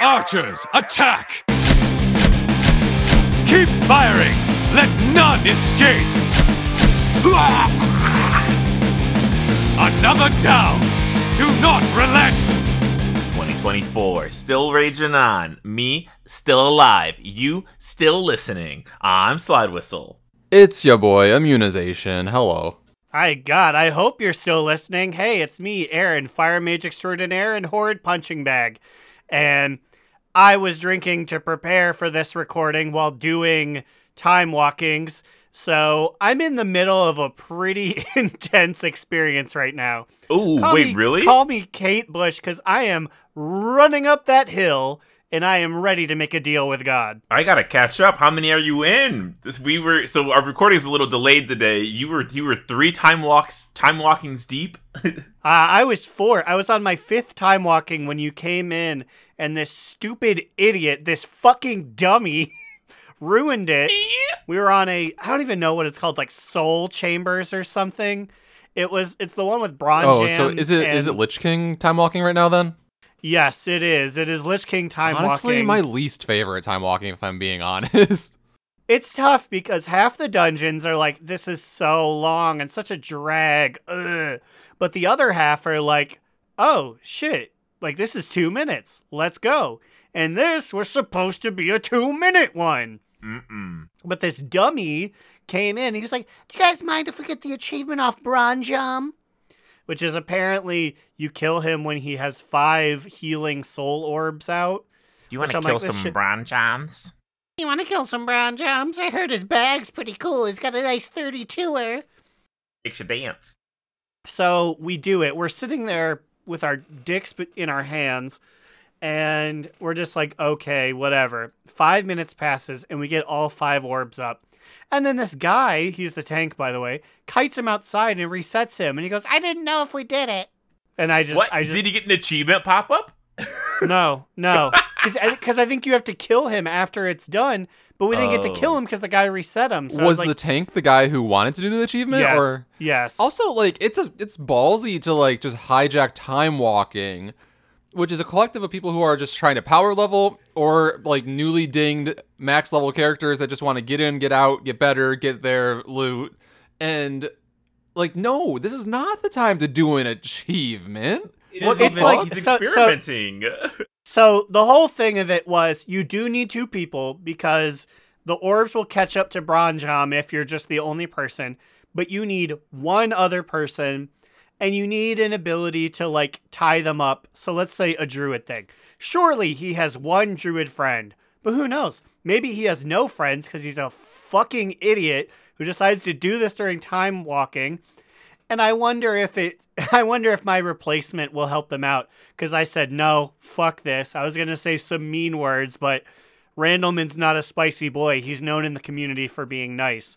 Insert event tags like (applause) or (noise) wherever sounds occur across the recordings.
Archers, attack! Keep firing! Let none escape! Another down! Do not relent! 2024, still raging on. Me, still alive. You, still listening. I'm Slide Whistle. It's your boy, Immunization. Hello. Hi, God, I hope you're still listening. Hey, it's me, Aaron, Fire Mage Extraordinaire and Horrid Punching Bag. And I was drinking to prepare for this recording while doing time walkings. So I'm in the middle of a pretty (laughs) intense experience right now. Oh, wait, me- really? Call me Kate Bush because I am running up that hill and I am ready to make a deal with God. I gotta catch up. How many are you in? This- We were so our recording is a little delayed today. You were you were three time walks time walkings deep. (laughs) Uh, I was four. I was on my fifth time walking when you came in, and this stupid idiot, this fucking dummy, (laughs) ruined it. We were on a I don't even know what it's called, like Soul Chambers or something. It was. It's the one with bronze. Oh, so is it is it and- Lich King time walking right now then? Yes, it is. It is Lich King time walking. Honestly, walking. my least favorite time walking, if I'm being (laughs) honest. It's tough because half the dungeons are like, this is so long and such a drag. Ugh. But the other half are like, oh shit, like this is two minutes. Let's go. And this was supposed to be a two minute one. Mm-mm. But this dummy came in. He was like, do you guys mind if we get the achievement off Bronjahm? Which is apparently you kill him when he has five healing soul orbs out. Do you want to I'm kill like, some shit- bron jams? You want to kill some brown jams? I heard his bag's pretty cool. He's got a nice 32er. Makes you dance. So we do it. We're sitting there with our dicks in our hands, and we're just like, okay, whatever. Five minutes passes, and we get all five orbs up. And then this guy, he's the tank, by the way, kites him outside and resets him. And he goes, I didn't know if we did it. And I just, what? I just, Did he get an achievement pop up? (laughs) (laughs) no, no. Because I, think you have to kill him after it's done, but we didn't get to kill Oh. him because the guy reset him. So I was was the tank the guy who wanted to do the achievement, yes, or yes. also like it's a it's ballsy to like just hijack time walking, which is a collective of people who are just trying to power level or like newly dinged max level characters that just want to get in, get out, get better, get their loot, and like no, this is not the time to do an achievement. It Well, it's like- like he's so- so- experimenting. (laughs) So the whole thing of it was you do need two people because the orbs will catch up to Bronjahm if you're just the only person, but you need one other person and you need an ability to like tie them up. So let's say a druid thing. Surely he has one druid friend, but who knows? Maybe he has no friends because he's a fucking idiot who decides to do this during time walking. And I wonder if it (laughs) I wonder if my replacement will help them out cuz I said no, fuck this. I was going to say some mean words, but Randleman's not a spicy boy. He's known in the community for being nice.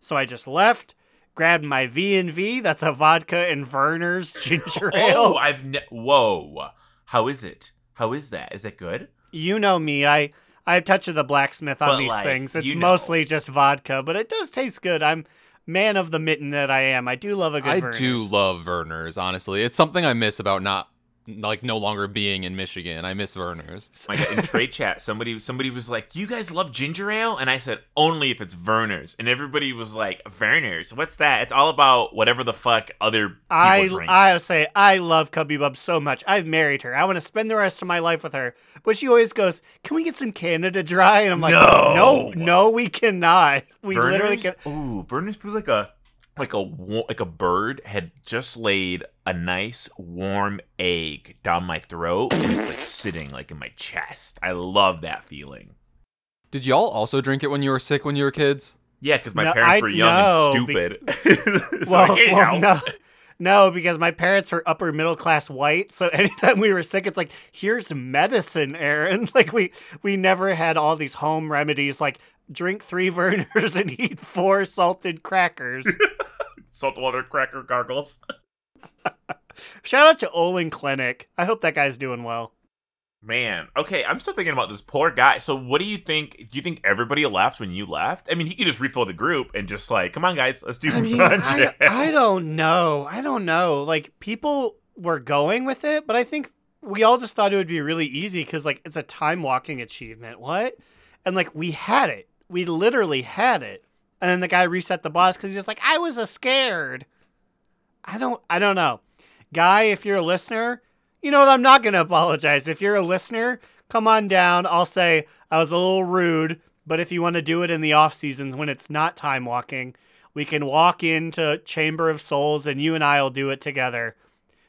So I just left, grabbed my V and V, that's a vodka and Vernor's (laughs) ginger oh, ale. I've ne- whoa. How is it? How is that? Is it good? You know me. I I have touch of the blacksmith on But, these like, things. It's you know. mostly just vodka, but it does taste good. I'm man of the mitten that I am. I do love a good I Vernor's. do love Vernor's, honestly. It's something I miss about not like no longer being in Michigan. I miss Vernor's. Oh my God, in trade (laughs) chat, somebody somebody was like, you guys love ginger ale?" And I said, "Only if it's Vernor's." And everybody was like, "Vernor's? What's that?" It's all about whatever the fuck other people I drink. I say I love Cubby Bub so much. I've married her. I want to spend the rest of my life with her. But she always goes, "Can we get some Canada Dry?" And I'm like, No. "No, no, we cannot. We literally Vernor's? can." Ooh, Vernor's feels like a like a like a bird had just laid a nice warm egg down my throat, and it's like sitting like in my chest. I love that feeling. Did y'all also drink it when you were sick when you were kids? Yeah, because my No, parents I- were young no, and be- stupid. (laughs) (laughs) so well, here well, no, no, because my parents were upper middle class white. So (laughs) anytime we were sick, it's like, "Here's medicine, Aaron." Like we we never had all these home remedies like drink three Vernors and eat four salted crackers. Saltwater cracker gargles. (laughs) Shout out to Olin Clinic. I hope that guy's doing well. Man, okay, I'm still thinking about this poor guy. So, what do you think? Do you think everybody left when you left? I mean, he could just refill the group and just like, come on, guys, let's do I mean. I, (laughs) I don't know. I don't know. Like people were going with it, but I think we all just thought it would be really easy because like it's a time walking achievement. What? And like we had it. We literally had it. And then the guy reset the boss because he's just like, I was a scared. I don't I don't know. Guy, if you're a listener, you know what? I'm not gonna apologize. If you're a listener, come on down. I'll say I was a little rude, but if you want to do it in the off seasons when it's not time walking, we can walk into Chamber of Souls and you and I will do it together.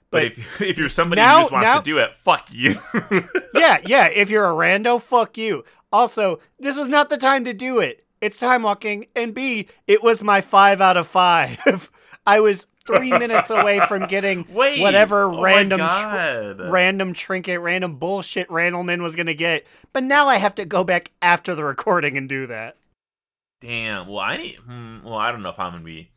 But, if (laughs) if you're somebody now- who just wants now- to do it, fuck you. (laughs) yeah, (laughs) yeah. If you're a rando, fuck you. Also, this was not the time to do it. It's time walking, and B, it was my five out of five. (laughs) I was three (laughs) minutes away from getting Wait, whatever oh random tr- random trinket, random bullshit Randleman was gonna get. But now I have to go back after the recording and do that. Damn. Well, I need. Hmm, well, I don't know if I'm gonna be.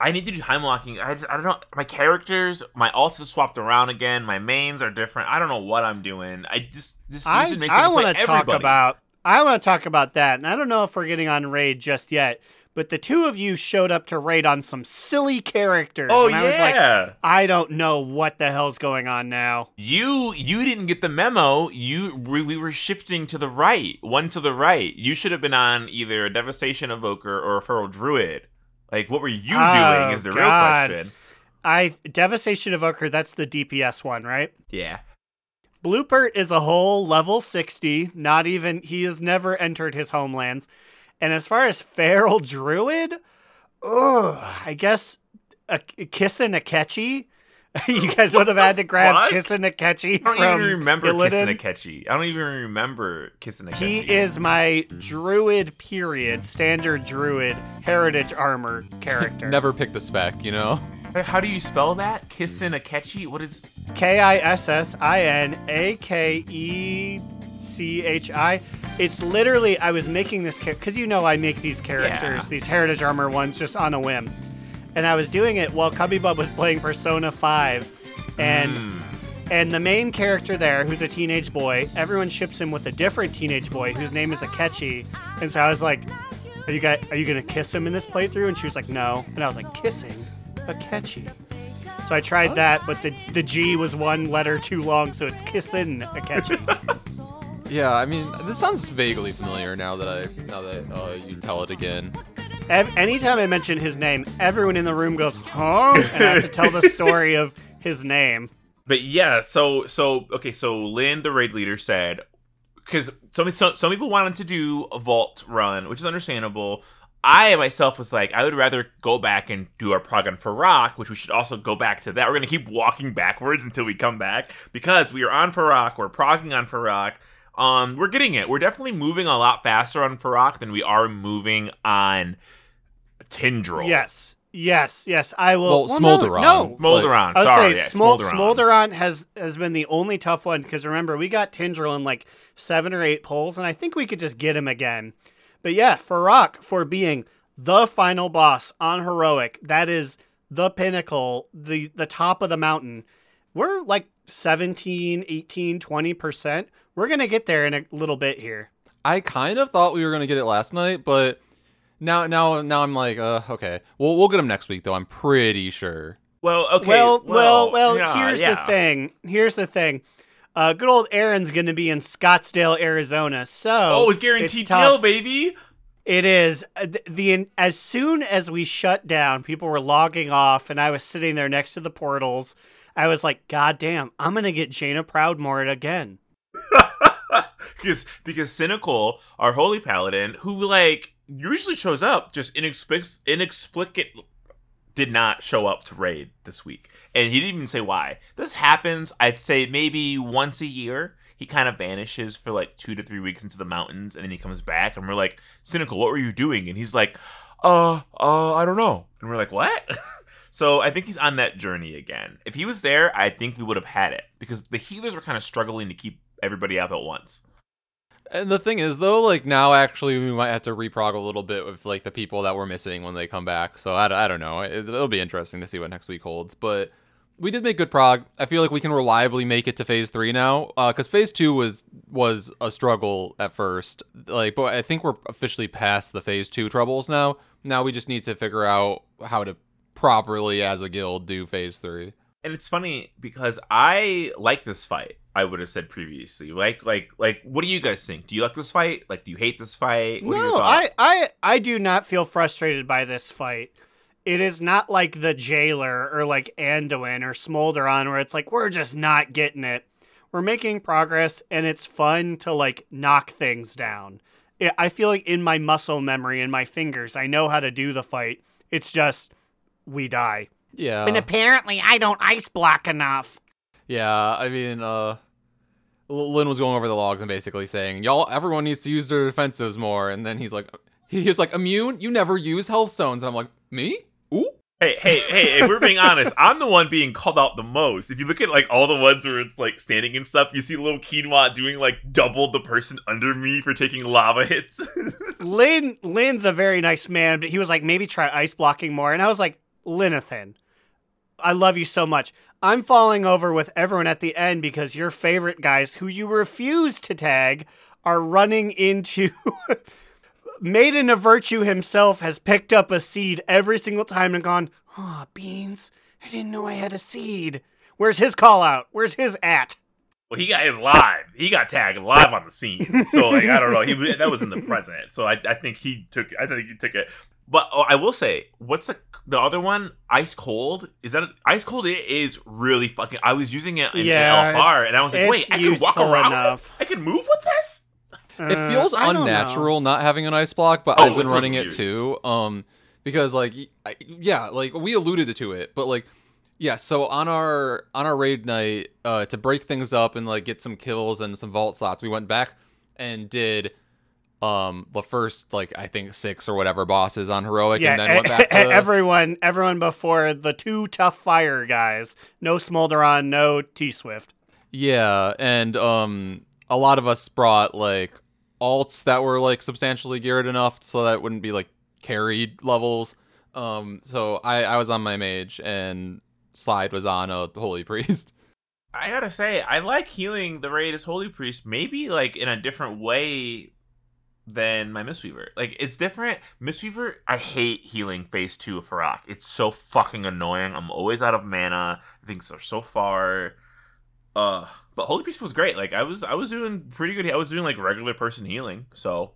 I need to do time walking. I just, I don't know. My characters, my alts have swapped around again. My mains are different. I don't know what I'm doing. I just this season I, makes me play want to talk about I want to talk about that, and I don't know if we're getting on raid just yet. But the two of you showed up to raid on some silly characters. Oh and I was like, yeah. I don't know what the hell's going on now. You you didn't get the memo. You we, we were shifting to the right, one to the right. You should have been on either a devastation evoker or a feral druid. Like what were you Oh, doing? Is the God. real question. I Devastation Evoker, that's the DPS one, right? Yeah. Bloopert is a whole level 60, not even he has never entered his homelands. And as far as Feral Druid, oh, I guess a, a Kissin Akechi. (laughs) you guys would have had to grab fuck? a Akechi I don't from even remember Illidan. kissing a catchy. I don't even remember kissing a catchy. He is my druid period, standard druid, heritage armor character. (laughs) Never picked a spec, you know? How do you spell that? Kissin a catchy? What is? K I S S I N A K E C H I. It's literally I was making this because you know I make these characters, Yeah. these heritage armor ones, just on a whim, and I was doing it while Cubby Bub was playing Persona Five, and Mm. and the main character there, who's a teenage boy, everyone ships him with a different teenage boy whose name is Akechi, and so I was like, "Are you guys are you gonna kiss him in this playthrough?" And she was like, "No," and I was like, "Kissing Akechi." So I tried that, but the the G was one letter too long, so it's kissin Akechi. (laughs) Yeah, I mean, this sounds vaguely familiar now that I now that uh, you tell it again. Ev- anytime I mention his name, everyone in the room goes, "Huh?" and I have to tell the story of his name. But yeah, so so okay, so Lynn, the raid leader, said because some some some people wanted to do a vault run, which is understandable. I myself was like, I would rather go back and do our prog on rock, which we should also go back to that. We're gonna keep walking backwards until we come back because we are on for rock. we're progging on Fyrakk. Um, we're getting it. We're definitely moving a lot faster on Fyrakk than we are moving on Tindral. Yes, yes, yes. I will. Well, no, Smolderon. No, Smolderon. I Sorry, say yeah, Smol- Smolderon. Smolderon has has been the only tough one because remember we got Tindral in like seven or eight polls, and I think we could just get him again. But yeah, Fyrakk for being the final boss on heroic, that is the pinnacle, the the top of the mountain. We're like 17, 18, 20 percent. We're gonna get there in a little bit here. I kind of thought we were gonna get it last night, but now now now I'm like, uh, okay. Well, we'll get them next week though. I'm pretty sure. Well, okay. well, well, well. yeah, here's yeah. the thing. Here's the thing. Uh, good old Aaron's going to be in Scottsdale, Arizona. So Oh, it's guaranteed kill, baby. It is Uh, th- the as soon as we shut down, people were logging off, and I was sitting there next to the portals. I was like, God damn, I'm gonna get Jaina Proudmoore again. (laughs) because because cynical, our holy paladin, who like usually shows up, just inexplic inexplicate did not show up to raid this week, and he didn't even say why. This happens, I'd say maybe once a year. He kind of vanishes for like two to three weeks into the mountains, and then he comes back, and we're like, cynical, what were you doing? And he's like, uh, uh, I don't know. And we're like, what? (laughs) So I think he's on that journey again. If he was there, I think we would have had it because the healers were kind of struggling to keep everybody up at once. And the thing is, though, like now actually we might have to reprog a little bit with like the people that we're missing when they come back. So I, I don't know. It, it'll be interesting to see what next week holds. But we did make good prog. I feel like we can reliably make it to phase three now. Uh, because phase two was was a struggle at first. Like, but I think we're officially past the phase two troubles now. Now we just need to figure out how to properly as a guild do phase three. And it's funny because I like this fight. I would have said previously. Like, like, like. What do you guys think? Do you like this fight? Like, do you hate this fight? What no, I. I, I do not feel frustrated by this fight. It is not like the jailer or like Anduin or Smolderon where it's like we're just not getting it. We're making progress and it's fun to like knock things down. I- I feel like in my muscle memory and my fingers, I know how to do the fight. It's just we die. Yeah. and apparently, I don't ice block enough. Yeah, I mean, uh, L- Lynn was going over the logs and basically saying, "Y'all, everyone needs to use their defensives more." And then he's like, he's like, "Immune? You never use health stones." And I'm like, "Me? Ooh." Hey, hey, hey! If we're being (laughs) honest, I'm the one being called out the most. If you look at like all the ones where it's like standing and stuff, you see little quinoa doing like double the person under me for taking lava hits. (laughs) Lynn Lynn's a very nice man, but he was like, maybe try ice blocking more. And I was like, Linnathan, I love you so much. I'm falling over with everyone at the end because your favorite guys who you refuse to tag are running into (laughs) Maiden of Virtue himself has picked up a seed every single time and gone, Oh, beans, I didn't know I had a seed. Where's his call out? Where's his at? well, he got his live. He got tagged live on the scene. So like, I don't know. He that was in the present. So I, I think he took. I think he took it. But oh, I will say, what's the the other one? Ice cold. Is that ice cold? It is really fucking. I was using it in, in Yeah, LFR, and I was like, wait, I can walk around. enough. I can move with this. It Uh, feels I know. unnatural not having an ice block, but Oh, I've been feels running it too. Um, because like, y- I- yeah, like we alluded to it, but like, yeah. So on our on our raid night, uh, to break things up and like get some kills and some vault slots, we went back and did um the first like I think six or whatever bosses on heroic, and then went back to everyone, everyone before the two tough fire guys. No Smolderon, no T Swift. Yeah, and um a lot of us brought like alts that were like substantially geared enough so that it wouldn't be like carried levels. Um so I I was on my mage and Slide was on a holy priest. (laughs) I gotta say, I like healing the raid as Holy Priest, maybe like in a different way than my Mistweaver. Like it's different. Mistweaver, I hate healing phase two of Fyrakk. It's so fucking annoying. I'm always out of mana. Things are so far. Uh, but Holy Priest was great. Like I was, I was doing pretty good. I was doing like regular person healing. So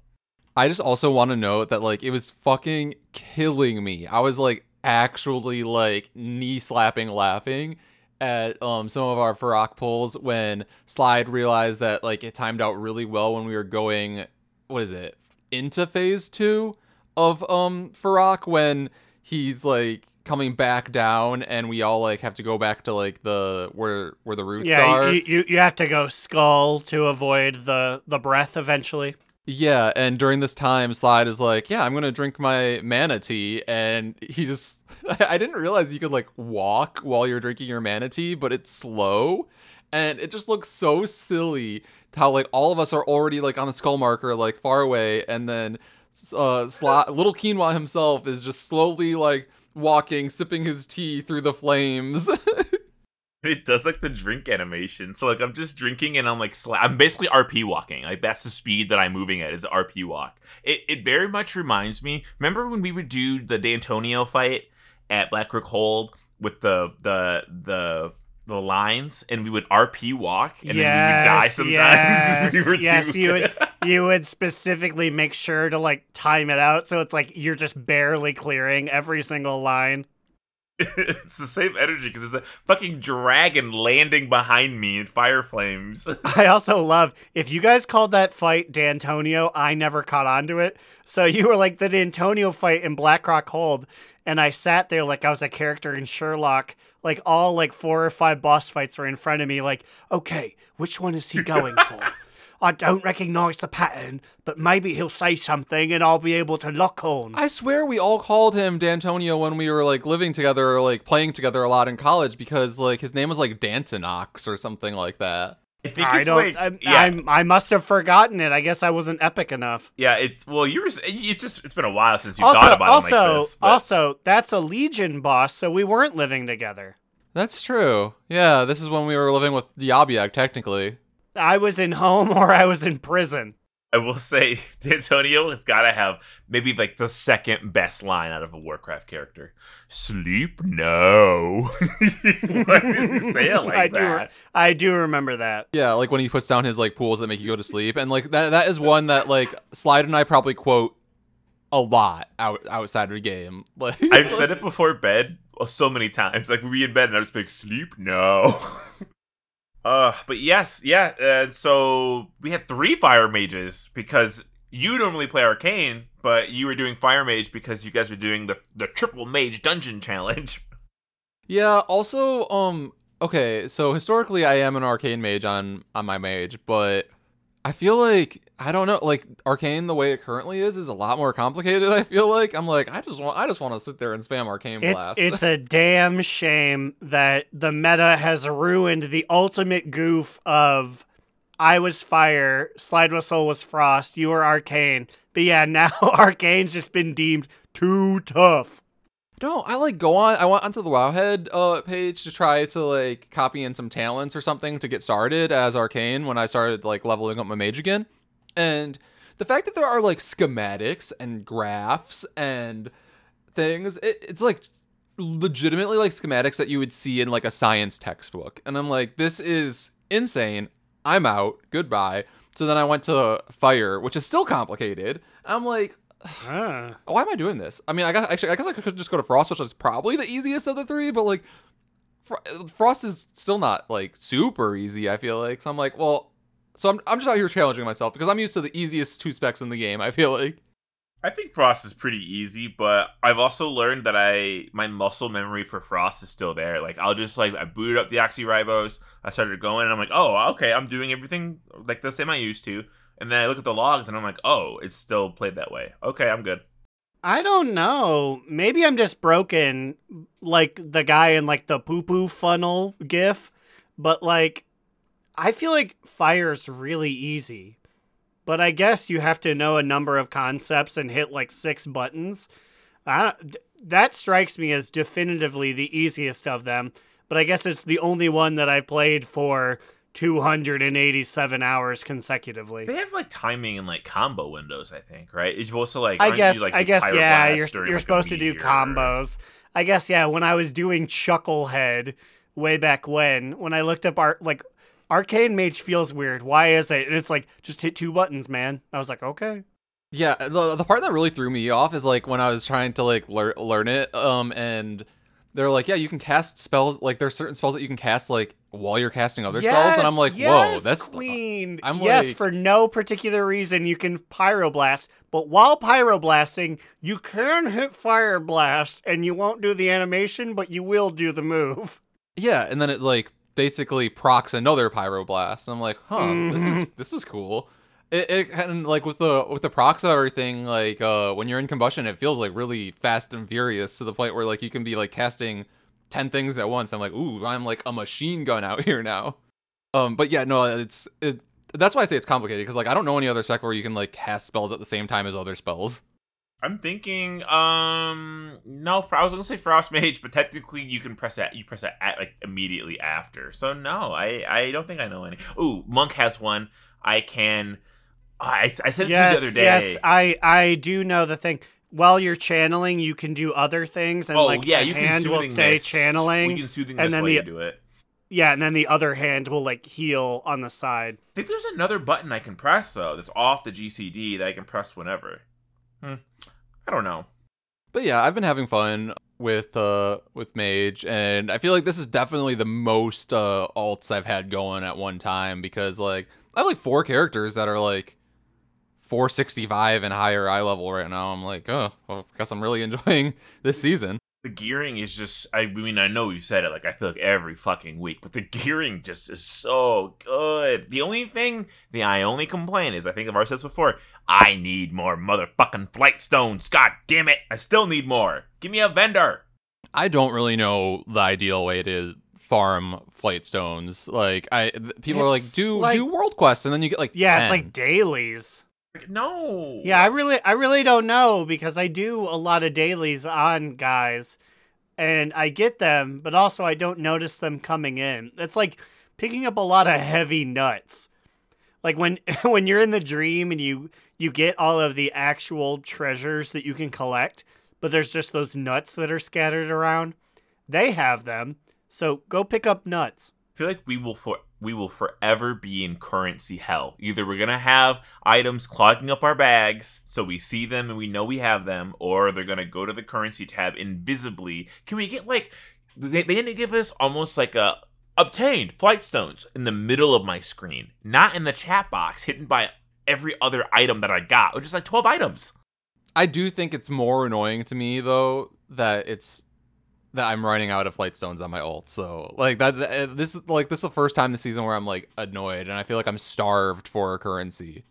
I just also want to note that like it was fucking killing me. I was like actually like knee slapping laughing at um some of our Fyrakk pulls when Slide realized that like it timed out really well when we were going what is it into phase two of um Fyrakk when he's like coming back down and we all like have to go back to like the where where the roots Yeah, are. you, you you have to go skull to avoid the the breath eventually. Yeah, and during this time, Slide is like, "Yeah, I'm gonna drink my mana tea," and he just, (laughs) I didn't realize you could like walk while you're drinking your mana tea, but it's slow, and it just looks so silly how like all of us are already like on the skull marker, like far away, and then uh, little Quinoa himself is just slowly like walking, sipping his tea through the flames. (laughs) it does like the drink animation. So like I'm just drinking and I'm like sla- I'm basically RP walking. Like that's the speed that I'm moving at is RP walk. It it very much reminds me. Remember when we would do the D'Antonio fight at Black Rook Hold with the the the the lines and we would RP walk and then we would die sometimes because we yes, were yes, you would (laughs) you would specifically make sure to like time it out so it's like you're just barely clearing every single line. (laughs) it's the same energy because there's a fucking dragon landing behind me in fire flames. (laughs) I also love if you guys called that fight D'Antonio, I never caught on to it. So you were like the D'Antonio fight in Black Rook Hold, and I sat there like I was a character in Sherlock. Like all like four or five boss fights were in front of me. Like, okay, which one is he going for? (laughs) I don't recognize the pattern, but maybe he'll say something and I'll be able to lock on. I swear we all called him D'Antonio when we were like living together or like playing together a lot in college because like his name was like Dantinox or something like that. I think I don't. like I, yeah. I'm, I must have forgotten it. I guess I wasn't epic enough. Yeah, it's well, you were. It just it's been a while since you also, thought about also, it like this. But also, that's a Legion boss, so we weren't living together. That's true. Yeah, this is when we were living with Yabiak technically. I was in home or I was in prison. I will say (laughs) D'Antonio has got to have maybe like the second best line out of a Warcraft character. Sleep? No. (laughs) Why does he say it (laughs) like I do. that? I do remember that. Yeah, like when he puts down his like pools that make you go to sleep, and like that that is one that like Slide and I probably quote a lot out outside of the game. Like I've said it before bed so many times. Like we be in bed and I was like, sleep? No. Uh, but yes, yeah. And so we had three fire mages because you normally play arcane, but you were doing fire mage because you guys were doing the the triple mage dungeon (laughs) challenge. Yeah, also, um, okay, so historically I am an arcane mage on on my mage, but I feel like I don't know, like arcane the way it currently is is a lot more complicated. I feel like I'm like I just want I just want to sit there and spam arcane It's blast. it's (laughs) a damn shame that the meta has ruined the ultimate goof of I was fire, slide whistle was frost, you were arcane. But yeah, (laughs) now arcane's just been deemed too tough. No, I like go on. I went onto the Wowhead uh, page to try to like copy in some talents or something to get started as Arcane when I started like leveling up my mage again. And the fact that there are like schematics and graphs and things, it, it's like legitimately like schematics that you would see in like a science textbook. And I'm like, this is insane. I'm out. Goodbye. So then I went to Fire, which is still complicated. I'm like, Ah. why am I doing this? I mean, I guess actually, I guess I could just go to Frost, which is probably the easiest of the three, but like, Fr- Frost is still not like super easy. I feel like so. I'm like, well, so I'm I'm just out here challenging myself because I'm used to the easiest two specs in the game. I feel like. I think Frost is pretty easy, but I've also learned that I my muscle memory for Frost is still there. Like I'll just like I booted up the Oxyribos, I started going, and I'm like, oh, okay, I'm doing everything like the same I used to. And then I look at the logs, and I'm like, oh, it's still played that way. Okay, I'm good. I don't know. Maybe I'm just broken like the guy in like the poo poo funnel gif, but like I feel like fire's really easy. But I guess you have to know a number of concepts and hit like six buttons. That strikes me as definitively the easiest of them, but I guess it's the only one that I've played for 287 hours consecutively. They have like timing and like combo windows, I think, right? You're supposed to like. I guess you, like, I guess yeah, you're you're like, supposed to do combos. I guess yeah, when I was doing Chucklehead way back when, when I looked up art like Arcane Mage feels weird. Why is it? And it's like just hit two buttons, man. I was like, okay. Yeah, the the part that really threw me off is like when I was trying to like lear- learn it, um, and they're like, yeah, you can cast spells. Like there's certain spells that you can cast like while you're casting other spells, and I'm like, whoa, that's queen. I'm yes, like- for no particular reason you can pyroblast, but while pyroblasting, you can hit fire blast, and you won't do the animation, but you will do the move. Yeah, and then it like basically procs another pyroblast. And I'm like, huh, this is Mm-hmm. this is cool. It, it and like with the with the procs and everything, like uh when you're in combustion, it feels like really fast and furious to the point where like you can be like casting ten things at once. I'm like, ooh, I'm like a machine gun out (laughs) here now. Um, but yeah, no, it's it. That's why I say it's complicated because like I don't know any other spec where you can like cast spells at the same time as other spells. I'm thinking, um, no, I was gonna say Frost Mage, but technically you can press that. You press that at, like immediately after. So no, I I don't think I know any. Ooh, Monk has one. I can. I I said it yes, to you the other day. yes, I I do know the thing. While you're channeling, you can do other things, and oh like yeah, the you can hand will soothing stay mist. channeling. We can soothing and this then while the- you do it. Yeah, and then the other hand will like heal on the side. I think there's another button I can press though that's off the GCD that I can press whenever. Hmm. I don't know. But yeah, I've been having fun with uh with Mage, and I feel like this is definitely the most uh alts I've had going at one time because like I have like four characters that are like 465 and higher eye level right now. I'm like, oh, well, I guess I'm really (laughs) enjoying this season. The gearing is just I mean, I know you said it like I feel like every fucking week, but the gearing just is so good. The only thing the I only complain is I think I've already said this before, I need more motherfucking flight stones. God damn it. I still need more. Give me a vendor. I don't really know the ideal way to farm flight stones. Like I th- people are like do like- do world quests and then you get like Yeah, 10. it's like dailies. No. Yeah, I really I really don't know because I do a lot of dailies on guys and I get them, but also I don't notice them coming in. It's like picking up a lot of heavy nuts. Like when (laughs) when you're in the dream and you you get all of the actual treasures that you can collect, but there's just those nuts that are scattered around. They have them. So go pick up nuts. Feel like we will for we will forever be in currency hell. Either we're gonna have items clogging up our bags so we see them and we know we have them, or they're gonna go to the currency tab invisibly. Can we get like they they didn't give us almost like a obtained flight stones in the middle of my screen, not in the chat box, hidden by every other item that I got, which is like twelve items. I do think it's more annoying to me though that it's that I'm running out of flight stones on my ult. So like that, that- eh, this is like this is the first time this season where I'm like annoyed and I feel like I'm starved for currency.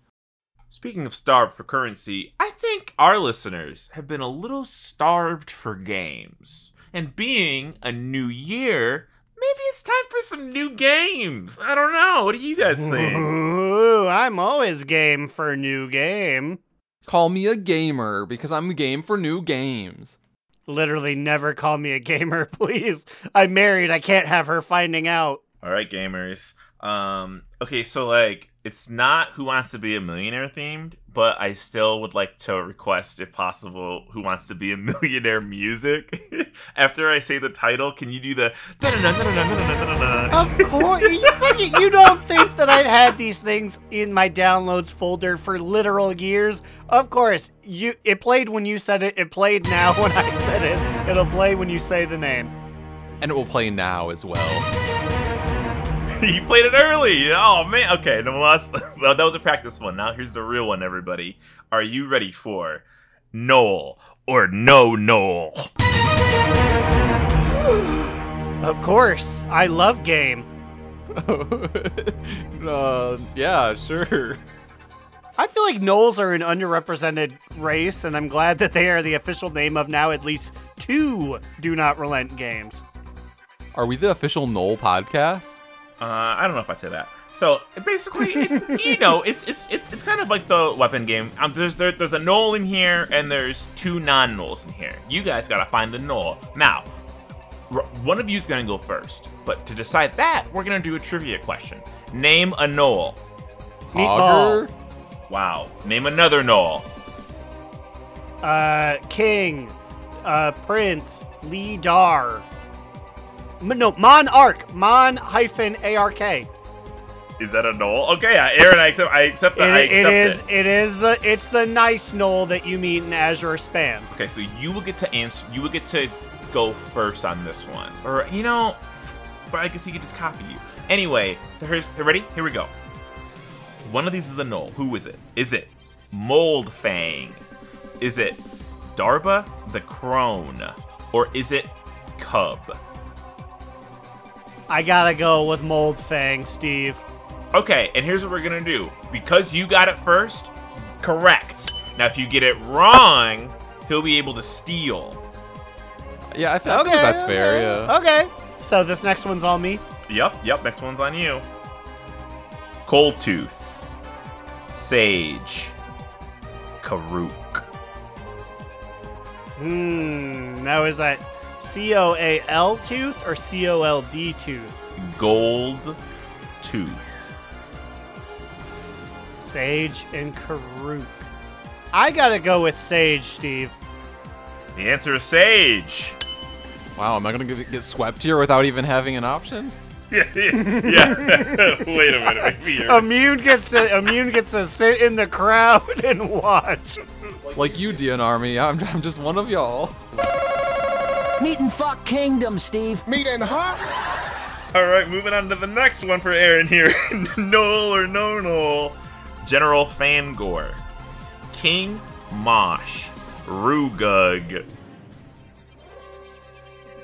Speaking of starved for currency, I think our listeners have been a little starved for games. And being a new year, maybe it's time for some new games. I don't know. What do you guys think? Ooh, I'm always game for a new game. Call me a gamer because I'm game for new games. Literally never call me a gamer, (laughs) please. I'm married. I can't have her finding out. All right, gamers. Um, okay, so like it's not Who Wants to Be a Millionaire themed, but I still would like to request, if possible, Who Wants to Be a (laughs) Millionaire music. (laughs) After I say the title, can you do the? Of course, you, fucking, you don't think that I've had these things in my downloads folder for literal years? Of course, you. It played when you said it. It played now (laughs) when I said it. It'll play when you say the name. And it will play now as well. (laughs) you played it early. Oh man. Okay, no last. (laughs) Well, that was a practice one. Now here's the real one, everybody. Are you ready for Noel or no Noel? Of course, I love game. (laughs) uh, yeah, sure. I feel like Gnolls are an underrepresented race, and I'm glad that they are the official name of now at least two Do Not Relent games. Are we the official Gnoll podcast? Uh, I don't know if I say that. So basically, it's (laughs) you know, it's it's it's, it's kind of like the weapon game. Um, there's there, there's a Gnoll in here, and there's two non-Gnolls in here. You guys gotta find the Gnoll. Now, r- one of you's gonna go first, but to decide that, we're gonna do a trivia question. Name a Gnoll. Meatball. Hogger? Wow. Name another Gnoll. Uh, King, uh, Prince, Lee Dar. No, Monarch. Mon hyphen ARK. Is that a Gnoll? Okay, Aaron, I accept. I accept that. I it accept is. it. It is the. It's the nice gnoll that you meet in Azure Span. Okay, so you will get to answer. You will get to go first on this one, or you know, but I guess he could just copy you. Anyway, here's ready. Here we go. One of these is a gnoll. Who is it? Is it Mold Fang? Is it Darba the Crone? Or is it Cub? I gotta go with Mold Fang, Steve. Okay, and here's what we're gonna do. Because you got it first, correct. Now, if you get it wrong, he'll be able to steal. Yeah, I, th- I think that's fair. Yeah. Okay. So this next one's on me. Yep, yep, next one's on you. Cold Tooth. Sage. Karuk. Hmm. Now is that C O A L tooth or C O L D tooth? Gold Tooth. Sage and Karuk. I gotta go with Sage, Steve. The answer is Sage. Wow, am I gonna get, get swept here without even having an option? (laughs) Yeah, yeah. (laughs) Wait a minute. Maybe you're... Immune gets to Immune gets to sit in the crowd and watch. Like you, DN Army, I'm, I'm just one of y'all. Meat and fuck kingdom, Steve. Meat and huh? All right, moving on to the next one for Aaron here. (laughs) Noel or no Noel. General Fangor. King Mosh. Rugug.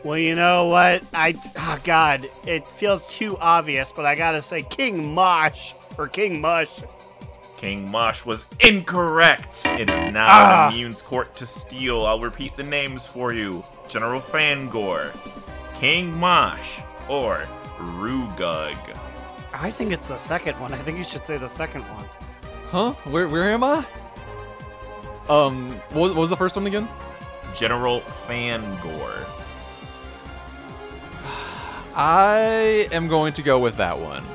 Well, you know what? I oh God, it feels too obvious, but I gotta say King Mosh or King Mush. King Mosh was incorrect. It is now Ah. Immune's court to steal. I'll repeat the names for you. General Fangor, King Mosh, or Rugug. I think it's the second one. I think you should say the second one. Huh? Where where am I? Um, what was, what was the first one again? General Fangor. (sighs) I am going to go with that one.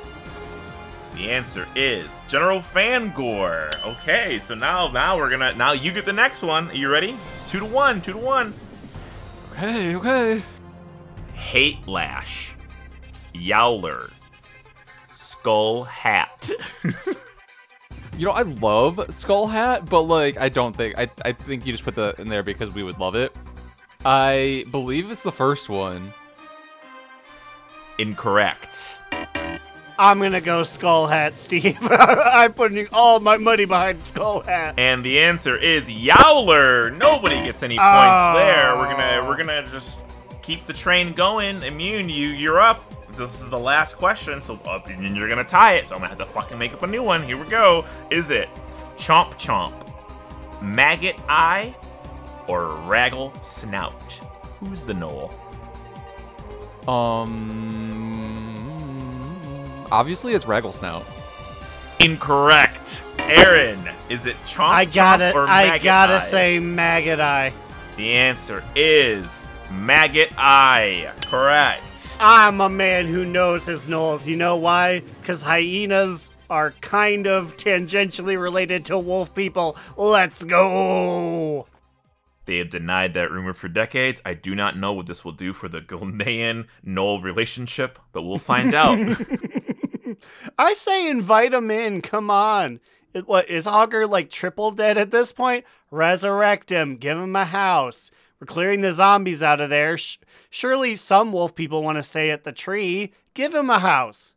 The answer is General Fangor. Okay, so now now we're gonna now you get the next one. Are you ready? It's two to one, two to one. Okay, okay. Hate Lash, Yowler, Skull Hat. (laughs) You know, I love Skull Hat, but like, I don't think I. I think you just put that in there because we would love it. I believe it's the first one. Incorrect. I'm gonna go Skull Hat, Steve. (laughs) I'm putting all my money behind Skull Hat. And the answer is Yowler. Nobody gets any points Oh. there. We're gonna we're gonna just keep the train going. Immune, you you're up. This is the last question, so uh, and you're gonna tie it. So I'm gonna have to fucking make up a new one. Here we go. Is it Chomp Chomp, Maggot Eye, or Raggle Snout? Who's the Gnoll? Um, obviously it's Raggle Snout. Incorrect. Aaron, is it Chomp I gotta, Chomp or I Maggot gotta Eye? say Maggot Eye. The answer is Maggot Eye. Correct. I'm a man who knows his gnolls. You know why? Because hyenas are kind of tangentially related to wolf people. Let's go. They have denied that rumor for decades. I do not know what this will do for the Gilnean Gnoll relationship, but we'll find (laughs) out. I say invite him in. Come on. It, what is Hogger like triple dead at this point? Resurrect him. Give him a house. We're clearing the zombies out of there. Sh- surely some wolf people want to stay at the tree. Give him a house.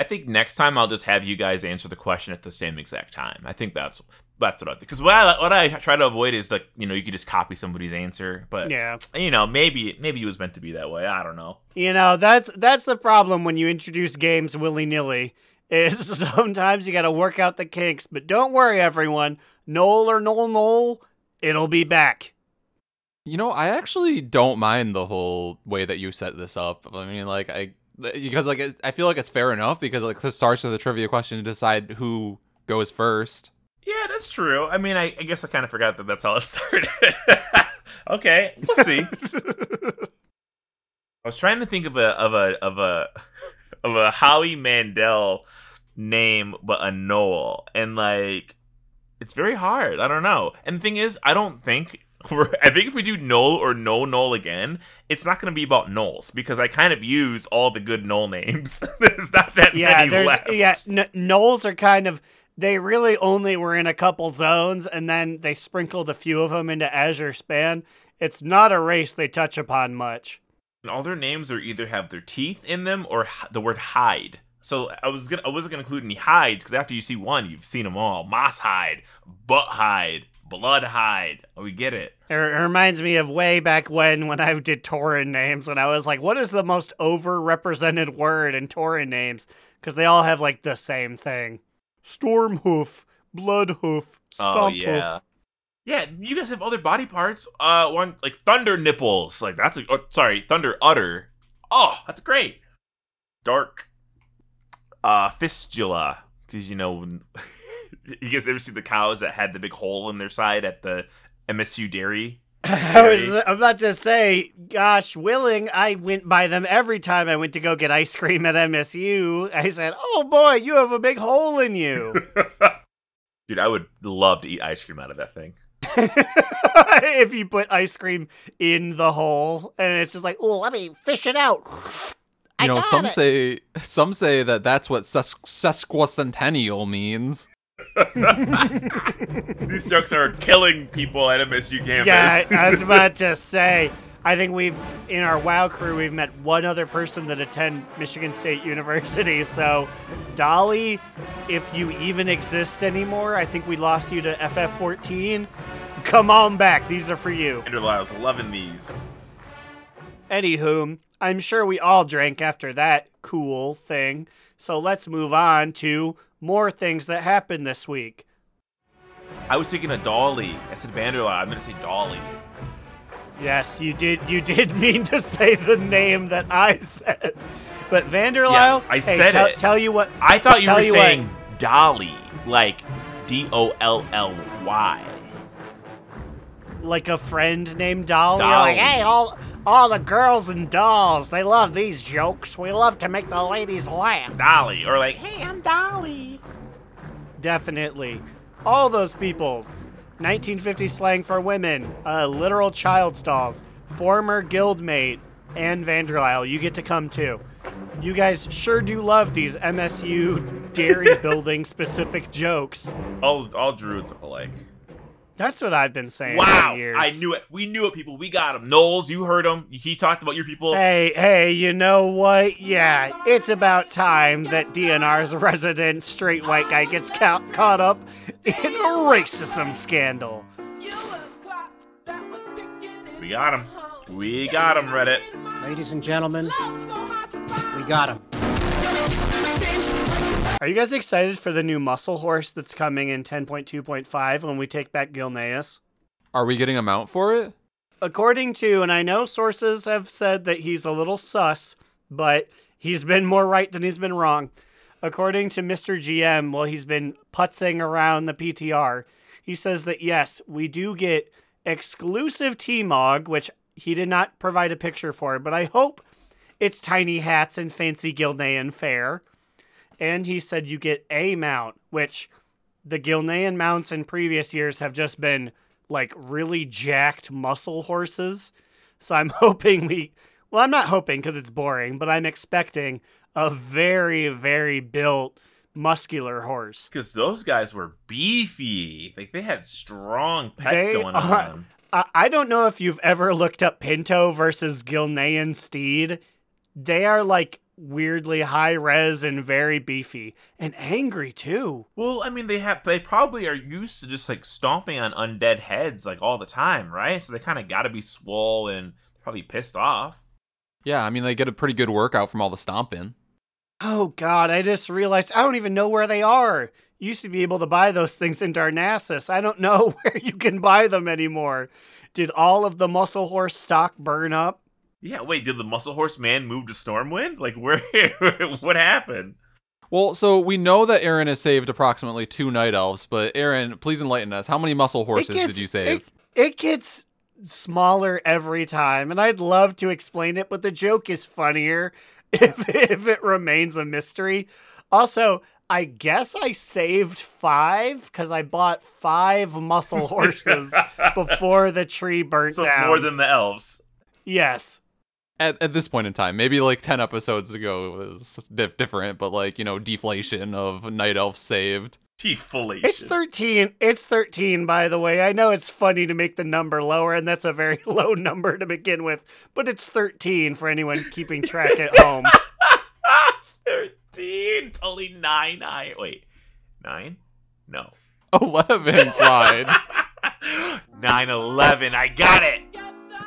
I think next time I'll just have you guys answer the question at the same exact time. I think that's that's what I because what I what I try to avoid is like you know you could just copy somebody's answer, but Yeah. you know maybe maybe it was meant to be that way. I don't know. You know, that's that's the problem when you introduce games willy-nilly. Is (laughs) sometimes you got to work out the kinks, but don't worry everyone. Gnoll or Gnoll Gnoll, it'll be back. You know, I actually don't mind the whole way that you set this up. I mean, like I because like it, I feel like it's fair enough because like it starts with a trivia question to decide who goes first. Yeah, that's true. I mean, I, I guess I kind of forgot that that's how it (laughs) started. okay, we'll see. I was trying to think of a of a of a of a Howie Mandel name, but a Noel, and like it's very hard. I don't know. And the thing is, I don't think (laughs) we're. I think if we do Noel or No Noel again, it's not going to be about Gnolls because I kind of use all the good Noel names. (laughs) There's not that Yeah, many left. yeah, N- Gnolls are kind of they really only were in a couple zones and then they sprinkled a few of them into Azure Span. It's not a race they touch upon much. And all their names are either have their teeth in them or the word hide. So I was gonna I wasn't gonna include any hides because after you see one, you've seen them all: moss hide, butt hide, blood hide. Oh, we get it. It reminds me of way back when when I did Tauren names and I was like, what is the most overrepresented word in Tauren names? Because they all have like the same thing. Storm hoof, blood hoof, oh yeah. Yeah, you guys have other body parts. Uh, one like thunder nipples. Like that's a oh, sorry, thunder udder. Oh, that's great. Dark. Uh, fistula. Because you know, (laughs) you guys ever see the cows that had the big hole in their side at the MSU dairy? I was about to say, gosh, willing, I went by them every time I went to go get ice cream at MSU. I said, "Oh boy, you have a big hole in you." (laughs) Dude, I would love to eat ice cream out of that thing. (laughs) if you put ice cream in the hole, and it's just like, "Oh, let me fish it out." I You know, got some it. say some say that that's what ses- sesquicentennial means. (laughs) These jokes are killing people at MSU campus. Yeah, I was about (laughs) to say. I think we've in our WoW crew we've met one other person that attend Michigan State (laughs) University. So, Dolly, if you even exist anymore, I think we lost you to FF14. Come on back. These are for you. Andrew I was loving these. Anywho, I'm sure we all drank after that cool thing. So let's move on to more things that happened this week. I was thinking of Dolly. I said Vanderlei. I'm gonna say Dolly. Yes, you did. You did (laughs) mean to say the name that I said, but Vanderlyle. Yeah, I hey, said tell, it. Tell you what. I thought you were what, saying Dolly, like D O L L Y. like a friend named Dolly. Dolly. like, hey, all All the girls and dolls, they love these jokes. We love to make the ladies laugh. Dolly, or like, Hey, I'm Dolly. Definitely. All those peoples. 1950 slang for women, uh, literal child stalls, former guildmate, and Vanderlyle. You get to come too. You guys sure do love these MSU dairy (laughs) building specific jokes. all all druids look alike. That's what I've been saying Wow, for years. I knew it. We knew it, people. We got him. Gnolls, you heard him. He talked about your people. Hey, hey, you know what? Yeah, it's about time that DNR's resident straight white guy gets ca- caught up in a racism scandal. We got him. We got him, Reddit. Ladies and gentlemen, we got him. Are you guys excited for the new muscle horse that's coming in 10.2.5 when we take back Gilneas? Are we getting a mount for it? According to, and I know sources have said that he's a little sus, but he's been more right than he's been wrong. According to Mr. GM, while he's been putzing around the PTR, he says that yes, we do get exclusive T-Mog, which he did not provide a picture for, but I hope it's tiny hats and fancy Gilnean fare. And he said you get a mount, which the Gilnean mounts in previous years have just been like really jacked muscle horses. So I'm (laughs) hoping we, well, I'm not hoping because it's boring, but I'm expecting a very, very built, muscular horse. Because those guys were beefy. Like they had strong pets They going are- on. I, I don't know if you've ever looked up Pinto versus Gilnean Steed. They are like weirdly high res and very beefy and angry too. Well, I mean, they have they probably are used to just like stomping on undead heads like all the time, right? So they kind of got to be swole and probably pissed off. Yeah, I mean they get a pretty good workout from all the stomping. Oh god, I just realized I don't even know where they are. You used to be able to buy those things in Darnassus. I don't know (laughs) where you can buy them anymore. Did all of the muscle horse stock burn up? Yeah, wait, did the muscle horse man move to Stormwind? Like (laughs) where? what happened? Well, so we know that Aaron has saved approximately two night elves, but Aaron, please enlighten us. How many muscle horses gets- did you save? It, it gets smaller every time, and I'd love to explain it, but the joke is funnier (laughs) if if it remains a mystery. Also, I guess I saved five because I bought five muscle (laughs) horses before the tree burnt so down. more than the elves. yes. At, at this point in time, maybe like 10 episodes ago was dif- different, but like, you know, deflation of night elf saved. Deflation. It's 13. It's 13, by the way. I know it's funny to make the number lower, and that's a very (laughs) low number to begin with, but it's 13 for anyone keeping track at home. (laughs) Thirteen. It's only nine. I wait. Nine? No. 11 slide. (laughs) Nine eleven. I got it.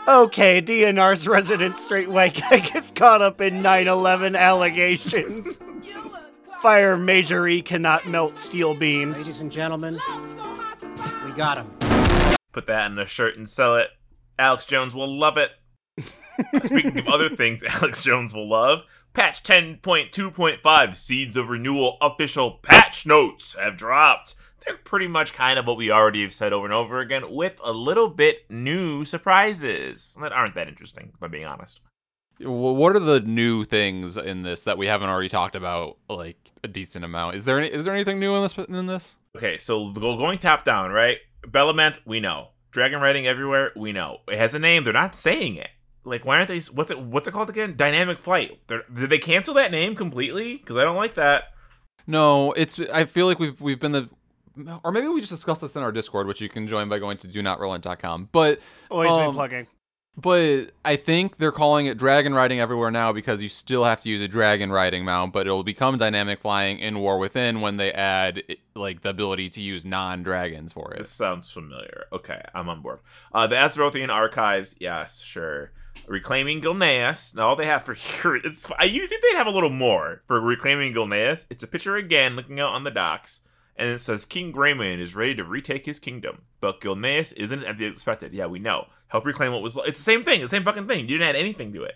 Okay, DNR's resident straight white guy (laughs) gets caught up in 9 11 allegations. Fire Major E cannot melt steel beams. Ladies and gentlemen, we got him. Put that in a shirt and sell it. Alex Jones will love it. Speaking of other (laughs) things Alex Jones will love, patch 10.2.5 Seeds of Renewal official patch notes have dropped. They're pretty much kind of what we already have said over and over again, with a little bit new surprises that aren't that interesting, if I'm being honest. What are the new things in this that we haven't already talked about like a decent amount? Is there any, is there anything new in this in this? Okay, so go- going top down, right? Bel'ameth, we know. Dragon riding everywhere, we know. It has a name. They're not saying it. Like, why aren't they? What's it? What's it called again? Dynamic flight. They're, did they cancel that name completely? Because I don't like that. No, it's I feel like we've we've been the or maybe we just discussed this in our Discord, which you can join by going to do not relent.com. But Always Um, be plugging. But I think they're calling it dragon riding everywhere now because you still have to use a dragon riding mount, but it'll become dynamic flying in War Within when they add like the ability to use non-dragons for This it. sounds familiar. Okay, I'm on board. Uh, the Azerothian archives, yes, sure. Reclaiming Gilneas. Now all they have for (laughs) here, it's. I you think they'd have a little more for reclaiming Gilneas. It's a picture again, looking out on the docks, and it says King Greymane is ready to retake his kingdom, but Gilneas isn't as expected. Yeah, we know. Help reclaim what was. It's the same thing. The same fucking thing. You didn't add anything to it.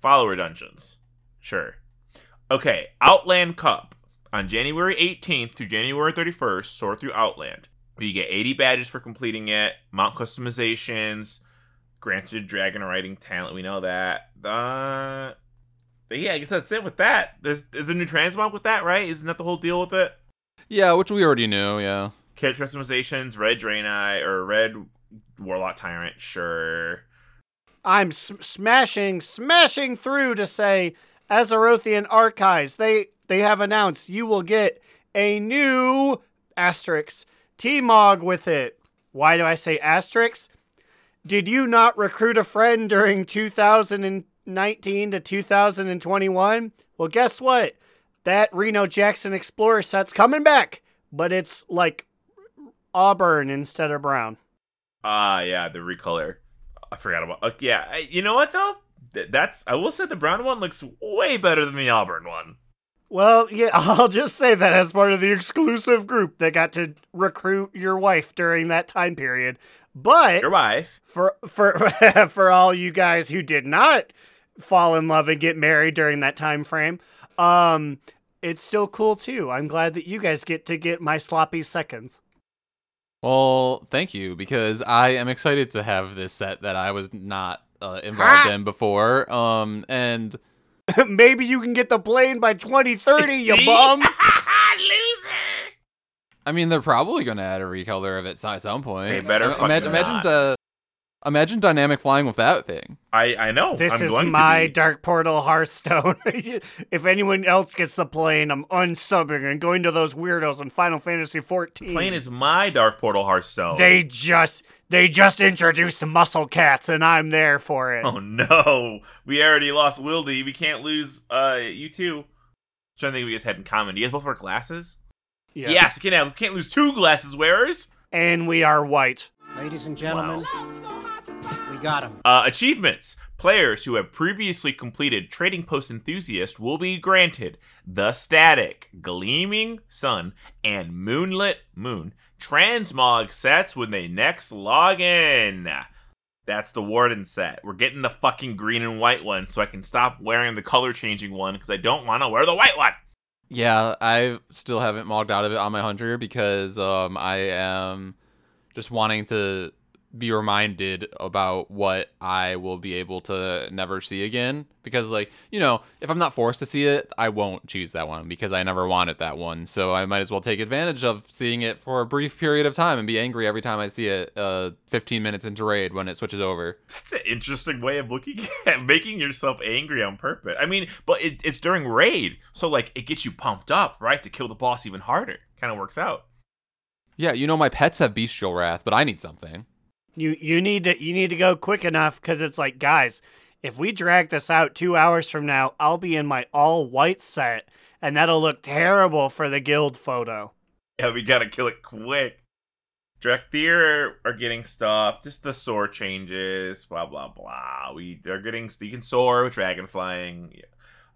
Follower dungeons, sure. Okay, Outland Cup on January 18th to January 31st. Sort through Outland. You get 80 badges for completing it, mount customizations, granted dragon riding talent. We know that. Uh, yeah, I guess that's it with that. There's there's a new transmog with that, right? Isn't that the whole deal with it? Yeah, which we already knew. Yeah. Character customizations, red Draenei or red Warlock Tyrant, sure. I'm s- smashing, smashing through to say, Azerothian Archives. They they have announced you will get a new asterisk T-Mog with it. Why do I say asterisk? Did you not recruit a friend during 2019 to 2021? Well, guess what? That Reno Jackson Explorer set's coming back, but it's like auburn instead of brown. Ah, yeah, the recolor. I forgot about. Uh, yeah, you know what though? Th- That's I will say the brown one looks way better than the Auburn one. Well, yeah, (laughs) I'll just say that as part of the exclusive group that got to recruit your wife during that time period. But Your wife. for for (laughs) for all you guys who did not fall in love and get married during that time frame, um, it's still cool too. I'm glad that you guys get to get my sloppy seconds. Well, thank you because I am excited to have this set that I was not uh, involved in before. Um, and (laughs) Maybe you can get the plane by 2030, you (laughs) bum. (laughs) Loser. I mean, they're probably going to add a recolor of it at some point. They better I- fucking imagine, imagine, not. uh, imagine dynamic flying with that thing. I I know. This I'm is going my to. Dark Portal Hearthstone. (laughs) if anyone else gets the plane, I'm unsubbing and going to those weirdos in Final Fantasy 14. Plane is my Dark Portal Hearthstone. They just they just introduced muscle cats and I'm there for it. Oh no, we already lost Wildy. We can't lose uh you two. Trying to think we just had in common. Do you guys both wear glasses? Yes. Yes, we can have. We can't lose two glasses wearers. And we are white. Ladies and gentlemen, we got him. Uh, achievements. Players who have previously completed Trading Post Enthusiast will be granted the Static, Gleaming Sun, and Moonlit Moon transmog sets when they next log in. That's the Warden set. We're getting the fucking green and white one so I can stop wearing the color changing one because I don't want to wear the white one. Yeah, I still haven't mogged out of it on my hunter because um, I am just wanting to be reminded about what I will be able to never see again. Because, like, you know, if I'm not forced to see it, I won't choose that one because I never wanted that one. So I might as well take advantage of seeing it for a brief period of time and be angry every time I see it uh, 15 minutes into raid when it switches over. That's an interesting way of looking (laughs) at making yourself angry on purpose. I mean, but it, it's during raid, so like it gets you pumped up, right, to kill the boss even harder. Kind of works out. Yeah, you know, my pets have bestial wrath, but I need something. You you need to you need to go quick enough because it's like guys, if we drag this out two hours from now, I'll be in my all white set, and that'll look terrible for the guild photo. Yeah, we gotta kill it quick. Dracthyr are getting stuff. Just the soar changes. Blah blah blah. We they're getting. You can soar with dragon flying.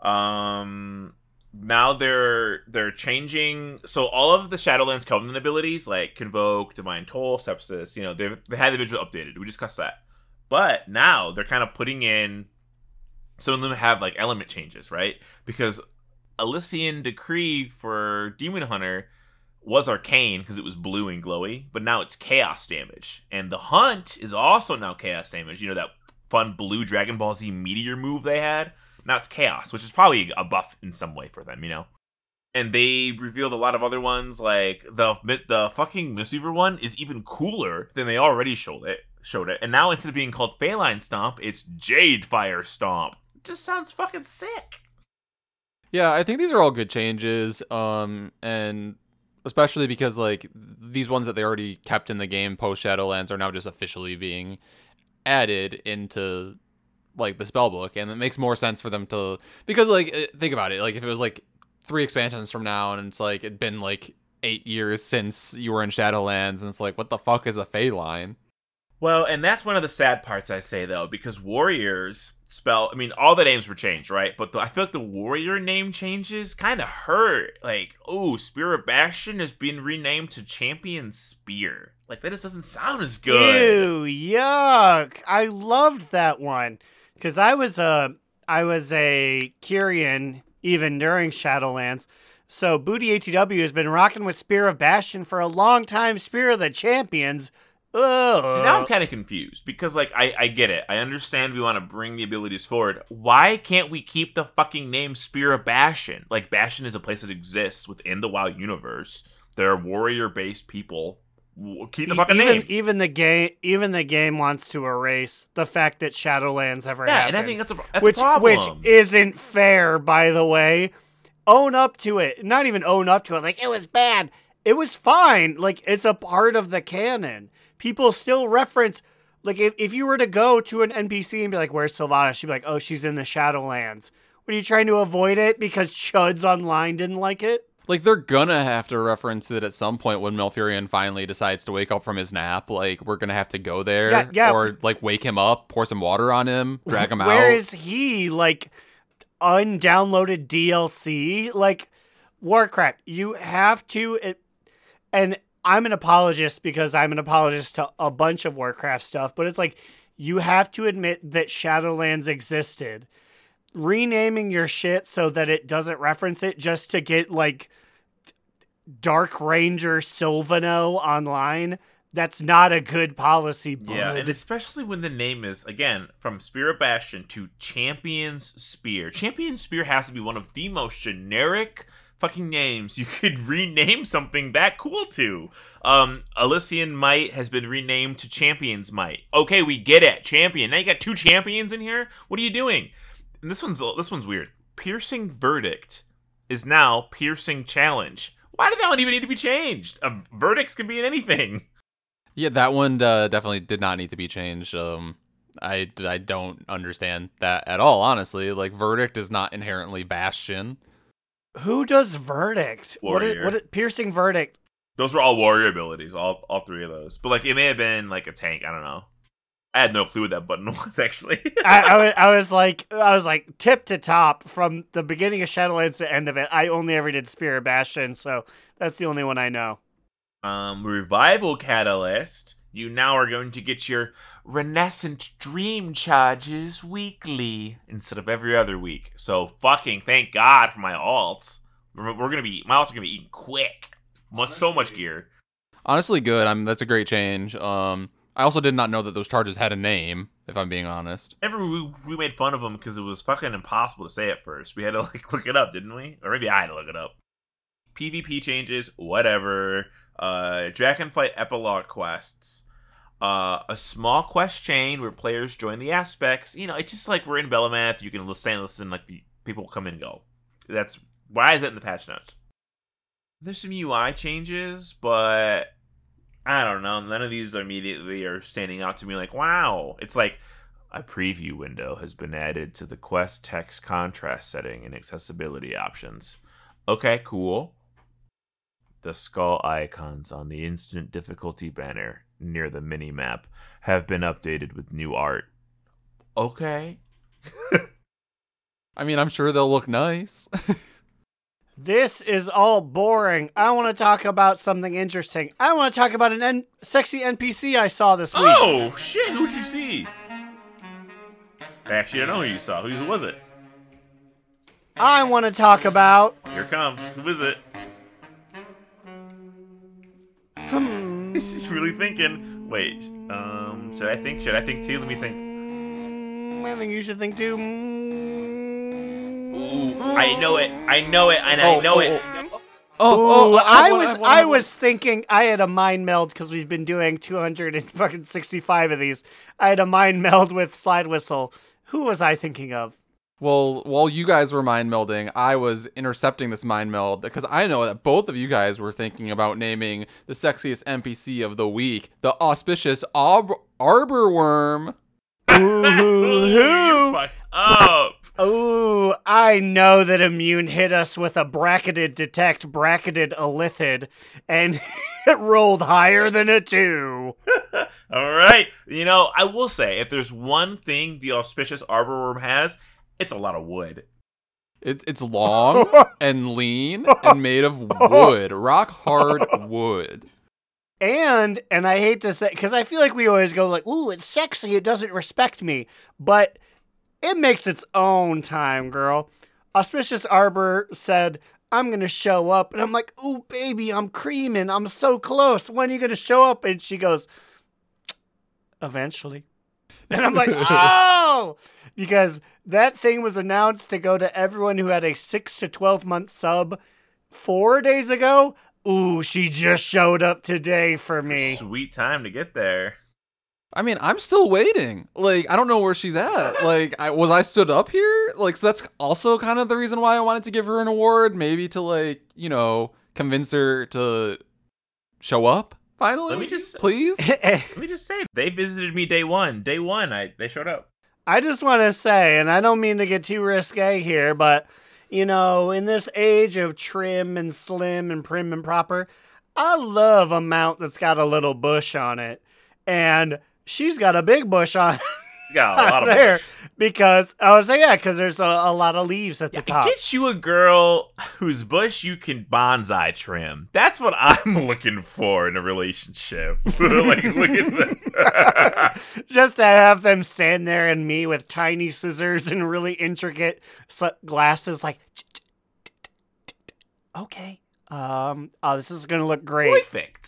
Um. Now they're they're changing. So all of the Shadowlands Covenant abilities, like Convoke, Divine Toll, Sepsis, you know, they've they had the visual updated. We discussed that. But now they're kind of putting in. Some of them have like element changes, right? Because Elysian Decree for Demon Hunter was arcane because it was blue and glowy, but now it's chaos damage. And the hunt is also now chaos damage. You know that fun blue Dragon Ball Z meteor move they had? Now it's chaos, which is probably a buff in some way for them, you know? And they revealed a lot of other ones, like the the fucking Mistweaver one is even cooler than they already showed it. Showed it, and now instead of being called Faeline Stomp, it's Jade Fire Stomp. It just sounds fucking sick. Yeah, I think these are all good changes. Um, and especially because like these ones that they already kept in the game post Shadowlands are now just officially being added into like the spell book, and it makes more sense for them to because like uh, think about it, like if it was like three expansions from now, and it's like it'd been like eight years since you were in Shadowlands, and it's like what the fuck is a Faeline? Well, and that's one of the sad parts I say though, because warriors spell. I mean, all the names were changed, right? But the, I feel like the warrior name changes kind of hurt. Like, oh, Spear of Bastion has been renamed to Champion Spear. Like that just doesn't sound as good. Ew, yuck! I loved that one because I was a I was a Kyrian even during Shadowlands. So Booty ATW has been rocking with Spear of Bastion for a long time. Spear of the Champions, Ugh. Now I'm kind of confused because, like, I, I get it. I understand we want to bring the abilities forward. Why can't we keep the fucking name Spear of Bastion? Like, Bastion is a place that exists within the WoW universe. They're warrior based people. Keep the fucking even, name. even the game, even the game wants to erase the fact that Shadowlands ever yeah, happened. and I think that's a, that's which a problem. which isn't fair, by the way. Own up to it. Not even own up to it. Like it was bad. It was fine. Like it's a part of the canon. People still reference. Like if, if you were to go to an NPC and be like, "Where's Sylvana?" She'd be like, "Oh, she's in the Shadowlands." What are you trying to avoid it because Chuds online didn't like it? Like they're gonna have to reference it at some point when Malfurion finally decides to wake up from his nap. Like we're gonna have to go there, Yeah, yeah. or like wake him up, pour some water on him, (laughs) drag him Where out. is he? Like undownloaded DLC? Like Warcraft, you have to it, and I'm an apologist because I'm an apologist to a bunch of Warcraft stuff, but it's like you have to admit that Shadowlands existed. Renaming your shit so that it doesn't reference it just to get like Dark Ranger Sylvano online, that's not a good policy, bud. Yeah, and especially when the name is again from Spear of Bastion to Champion's Spear. Champion's Spear has to be one of the most generic fucking names you (laughs) could rename something that cool to. Um, Elysian Might has been renamed to Champion's Might. Okay, we get it, Champion. Now you got two champions in here. What are you doing? And this one's this one's weird. Piercing Verdict is now Piercing Challenge. Why did that one even need to be changed? Uh, verdicts can be in anything. Yeah, that one uh, definitely did not need to be changed. Um, I I don't understand that at all. Honestly, like verdict is not inherently Bastion. Who does verdict? What, is, what is, piercing verdict? Those were all warrior abilities, all all three of those. But like it may have been like a tank. I don't know. I had no clue what that button (laughs) was actually. I, I, was, I was like, I was like tip to top from the beginning of Shadowlands to end of it. I only ever did Spirit Bastion, so that's the only one I know. um, revival catalyst. You now are going to get your renescent dream charges weekly instead of every other week. So fucking thank God for my alts. We're, we're gonna be my alts are gonna be eaten quick. Much so much gear. Honestly, good. I'm that's a great change. Um, I also did not know that those charges had a name. If I'm being honest. Remember we, we made fun of them because it was fucking impossible to say at first. We had to (laughs) like look it up, didn't we? Or maybe I had to look it up. PvP changes, whatever. Uh, Dragonflight epilogue quests. Uh, a small quest chain where players join the aspects. You know, it's just like we're in Bel'ameth. You can listen, listen, like the people come and go. That's why is it in the patch notes? There's some UI changes, but I don't know. None of these immediately are standing out to me like, wow. It's like a preview window has been added to the quest text contrast setting and accessibility options. Okay, cool. The skull icons on the instant difficulty banner near the mini map have been updated with new art. Okay. (laughs) I mean, I'm sure they'll look nice. (laughs) This is all boring. I want to talk about something interesting. I want to talk about an N- sexy NPC I saw this week. Oh shit! Who'd you see? Actually, I don't know who you saw. Who, was it? I want to talk about. Here comes. Who is it? Hmm, (laughs) He's really thinking. Wait. Um. Should I think? Should I think too? Let me think. I think you should think too. Ooh, I know it. I know it, and I Oh, know oh, it. oh, Ooh, I, want- was want- I want- was thinking I had a mind meld because we've been doing 265 of these. I had a mind meld with slide whistle. Who was I thinking of? Well, while you guys were mind melding, I was intercepting this mind meld because I know that both of you guys were thinking about naming the sexiest NPC of the week, the auspicious Arb- Arborwyrm. (laughs) you fucked up. Oh. Oh, I know that Immune hit us with a bracketed detect, bracketed elithid, and (laughs) it rolled higher than a two. (laughs) All right. You know, I will say, if there's one thing the auspicious Arborwyrm has, it's a lot of wood. It, it's long (laughs) and lean and made of wood, rock hard wood. And and I hate to say because I feel like we always go like, "Ooh, it's sexy. It doesn't respect me," but it makes its own time, girl. Auspicious Arbor said, "I'm gonna show up," and I'm like, "Ooh, baby, I'm creaming. I'm so close. When are you gonna show up?" And she goes, eventually. (laughs) And I'm like, (laughs) oh, because that thing was announced to go to everyone who had a six to 12 month sub four days ago. Ooh, she just showed up today for me. Sweet time to get there. I mean, I'm still waiting. Like, I don't know where she's at. Like, I was I stood up here. Like, so that's also kind of the reason why I wanted to give her an award, maybe to like, you know, convince her to show up finally. Let me just- please. (laughs) Let me just say, they visited me day one. Day one, I they showed up. I just want to say, and I don't mean to get too risque here, but you know, in this age of trim and slim and prim and proper, I love a mount that's got a little bush on it. And she's got a big bush on got a (laughs) lot of there bush. because I was like, yeah, because there's a, a lot of leaves at the It top. gets you a girl whose bush you can bonsai trim. That's what I'm (laughs) looking for in a relationship. (laughs) like, look at that. Just to have them stand there and me with tiny scissors and really intricate glasses, like, okay, um, oh, this is gonna look great. Perfect.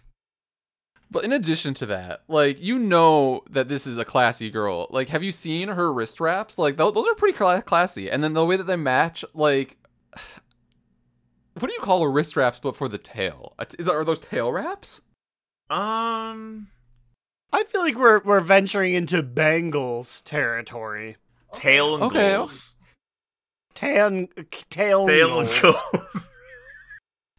But in addition to that, like you know that this is a classy girl. Like, have you seen her wrist wraps? Like, th- those are pretty cla- classy. And then the way that they match, like, (sighs) what do you call a wrist wraps but for the tail? Uh, Is are those tail wraps? Um, I feel like we're we're venturing into bangles territory. tail and Okay. goals. Tan tail Tail and goals.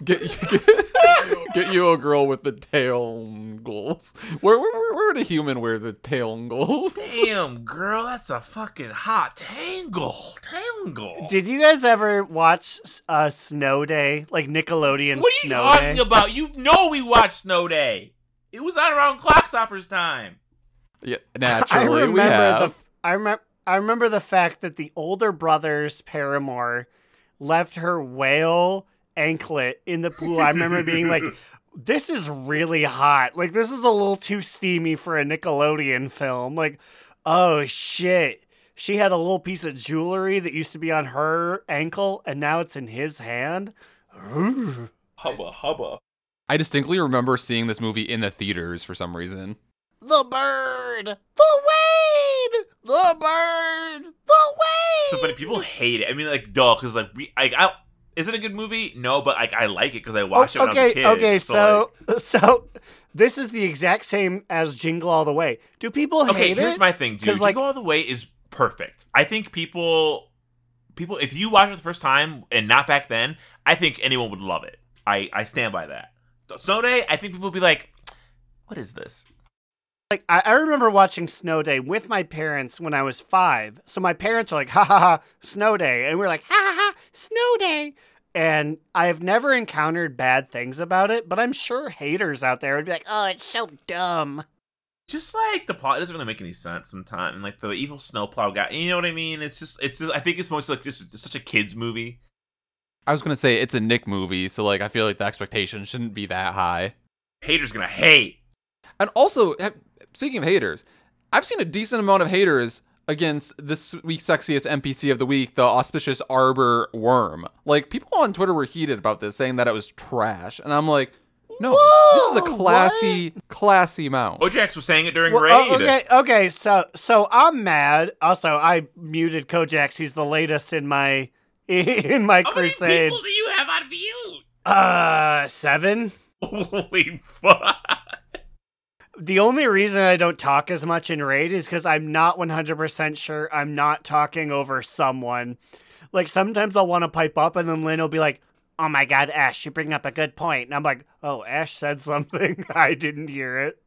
Goals. Get get, (laughs) get you a girl with the tail goals. Where where where, where would a human wear the tail goals? (laughs) Damn, girl, that's a fucking hot tangle. Tangle. Did you guys ever watch uh, Snow Day, like Nickelodeon what are you Snow talking Day? about? You know we watched Snow Day. It was on around Clockstoppers time. Yeah, (laughs) I naturally we remember have. the I remember I remember the fact that the older brother's paramour left her whale anklet in the pool. I remember being like, (laughs) "This is really hot. Like this is a little too steamy for a Nickelodeon film." Like, oh shit. She had a little piece of jewelry that used to be on her ankle, and now it's in his hand. Ooh. (sighs) Hubba hubba. I distinctly remember seeing this movie in the theaters for some reason. The bird, the wade, the bird, the wade. So funny. People hate it. I mean, like, duh, because like we, I, I, is it a good movie? No, but like I like it because I watched it when I was a kid. Okay, so like- (laughs) so this is the exact same as Jingle All the Way. Do people okay. Here's it? my thing, dude. 'Cause, like- Jingle All the Way is perfect. I think people, people, if you watch it the first time and not back then, I think anyone would love it. I, I stand by that. Snow Day, I think people would be like, "What is this?" like I, I remember watching Snow Day with my parents when I was five. So my parents are like, "Ha ha ha, Snow Day," and we're like, "Ha ha ha, Snow Day." And I've never encountered bad things about it, but I'm sure haters out there would be like, "Oh, it's so dumb." Just like the plot it doesn't really make any sense sometimes, and like the evil snowplow guy. You know what I mean? It's just, it's. Just, I think it's mostly like just such a kids movie. I was gonna say it's a Nick movie, so like I feel like the expectation shouldn't be that high. Haters gonna hate. And also, eh, speaking of haters, I've seen a decent amount of haters against this week's sexiest NPC of the week, the auspicious Arborwyrm. Like people on Twitter were heated about this, saying that it was trash, and I'm like, no, this is a Whoa, classy, classy mount. Kojax was saying it during Well, Raid. oh, okay, okay. So, so I'm mad. Also, I muted Kojax. He's the latest in my (laughs) in my How many crusade. people do you have on mute? Uh, seven. (laughs) Holy fuck! The only reason I don't talk as much in raid is because I'm not 100% sure I'm not talking over someone. Like sometimes I'll want to pipe up, and then Lynn will be like, "Oh my God, Ash, you bring up a good point," and I'm like, "Oh, Ash said something. (laughs) I didn't hear it."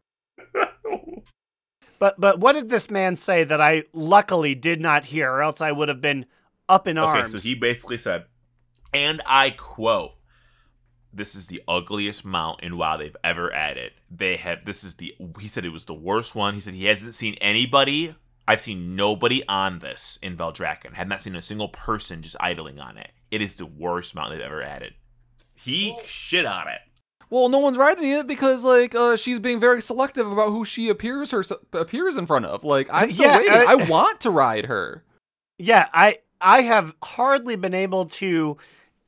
(laughs) But but what did this man say that I luckily did not hear, or else I would have been up in Okay, arms? Okay, so he basically said, and I quote, "This is the ugliest mount in WoW they've ever added. They have this is the he said it was the worst one. He said he hasn't seen anybody. I've seen nobody on this in Valdrakken. Have not seen a single person just idling on it. It is the worst mount they've ever added. He shit on it. Well, no one's riding it because like uh, she's being very selective about who she appears her appears in front of. Like I'm still Yeah, waiting. uh, I want to ride her. Yeah, I I have hardly been able to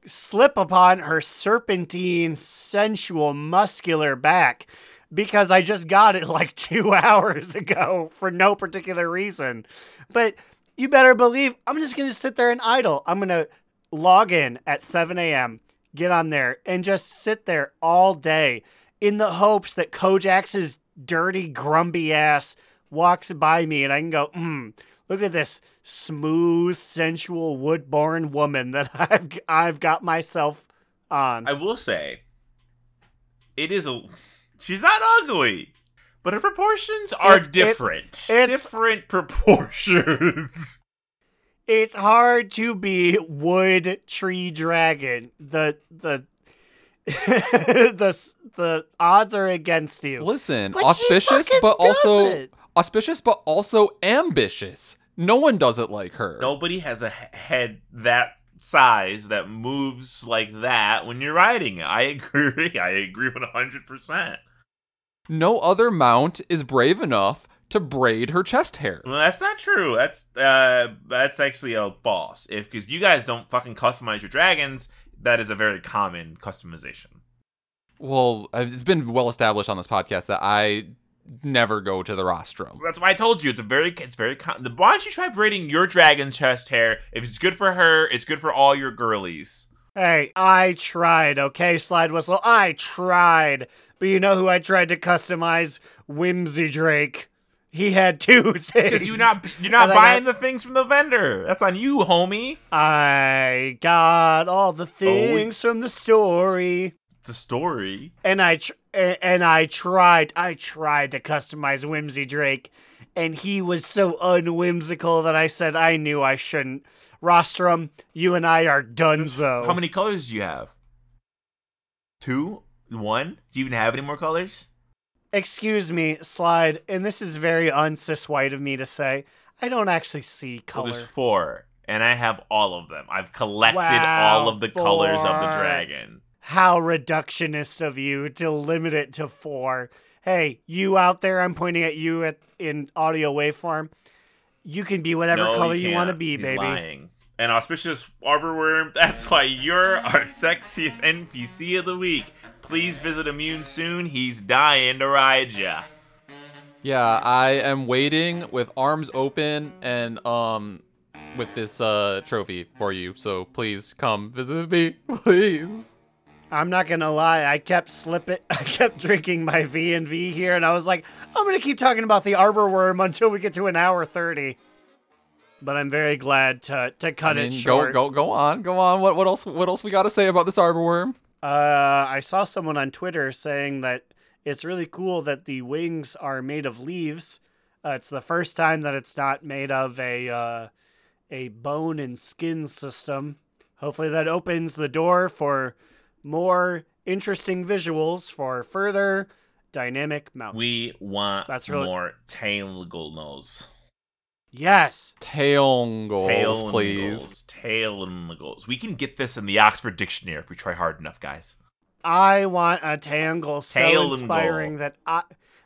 slip upon her serpentine, sensual, muscular back. because I just got it (laughs) like two (laughs) hours ago for no particular reason. But you better believe I'm just going to sit there and idle. I'm going to log in at 7 a.m., get on there, and just sit there all day in the hopes that Kojax's dirty, grumpy ass walks by me and I can go, hmm, look at this smooth, sensual, wood-born woman that (laughs) I've I've got myself on. I will say, it is a. She's not ugly, but her proportions are It's- it- different. it's- different proportions. (laughs) it's hard to be wood tree dragon. The the (laughs) the the odds are against you. Listen, But auspicious, fucking but does also it. auspicious, but also ambitious. No one does it like her. Nobody has a head that size that moves like that when you're riding it. I (laughs) agree. I agree with hundred percent. No other mount is brave enough to braid her chest hair. Well, that's not true. That's uh, that's actually a boss. If because you guys don't fucking customize your dragons, that is a very common customization. Well, it's been well established on this podcast that I never go to the rostrum. That's why I told you it's a very it's very com- why don't you try braiding your dragon's chest hair? If it's good for her, it's good for all your girlies. Hey, I tried, okay, Slide Whistle. I tried. But you know who I tried to customize? Whimsy Drake. He had two things. (laughs) Because you're not you're not And buying got- the things from the vendor. That's on you, homie. I got all the oh, things from the story. The story. and I tr- and I tried I tried to customize Whimsy Drake and he was so unwhimsical that I said I knew I shouldn't. Rostrum, you and I are donezo. How many colors do you have? Two? One? Do you even have any more colors? Excuse me, Slide, and this is very uncis white of me to say. I don't actually see Well, color. there's four, and I have all of them. I've collected Wow, all of the colors of the dragon. How reductionist of you to limit it to four. Hey, you out there, I'm pointing at you at in audio waveform. You can be whatever no, color you, you, want to be, He's baby. Lying. And auspicious Arborwyrm. That's why you're our sexiest NPC of the week. Please visit Immune soon. He's dying to ride ya. Yeah, I am waiting with arms open and um with this uh trophy for you. So please come visit me, (laughs) please. I'm not gonna lie, I kept slipping, (laughs) I kept drinking my V and V here, and I was like, I'm gonna keep talking about the Arborwyrm until we get to an hour thirty. But I'm very glad to to cut I it short. go go go on, go on. What what else what else we got to say about this Arborwyrm? Uh, I saw someone on Twitter saying that it's really cool that the wings are made of leaves. Uh, it's the first time that it's not made of a uh, a bone and skin system. Hopefully, that opens the door for more interesting visuals for further dynamic mounts. We want That's really- more tailgles. yes, Tailgles, please. Tailgles. We can get this in the Oxford Dictionary if we try hard enough, guys. I want a tangle so inspiring that I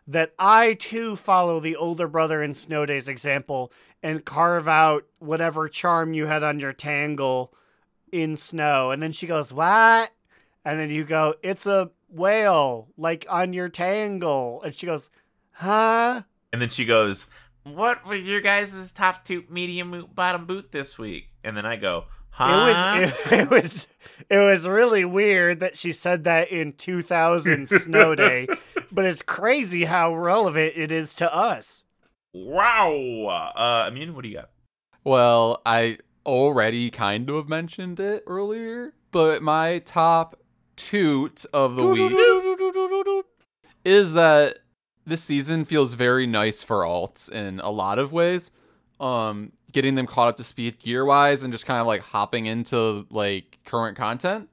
that I too follow the older brother in Snow Days example and carve out whatever charm you had on your tangle in snow. And then she goes, What? And then you go, It's a whale, like on your tangle. And she goes, Huh? And then she goes, "What was your guys' top two medium boot, bottom boot this week?" And then I go, "Huh?" It was (laughs) it, it was it was really weird that she said that in 2000 (laughs) snow day, but it's crazy how relevant it is to us. wow. Uh, Immune, what do you got? Well, I already kind of mentioned it earlier, but my top toot of the week is that this season feels very nice for alts in a lot of ways. Um, getting them caught up to speed gear wise and just kind of like hopping into like current content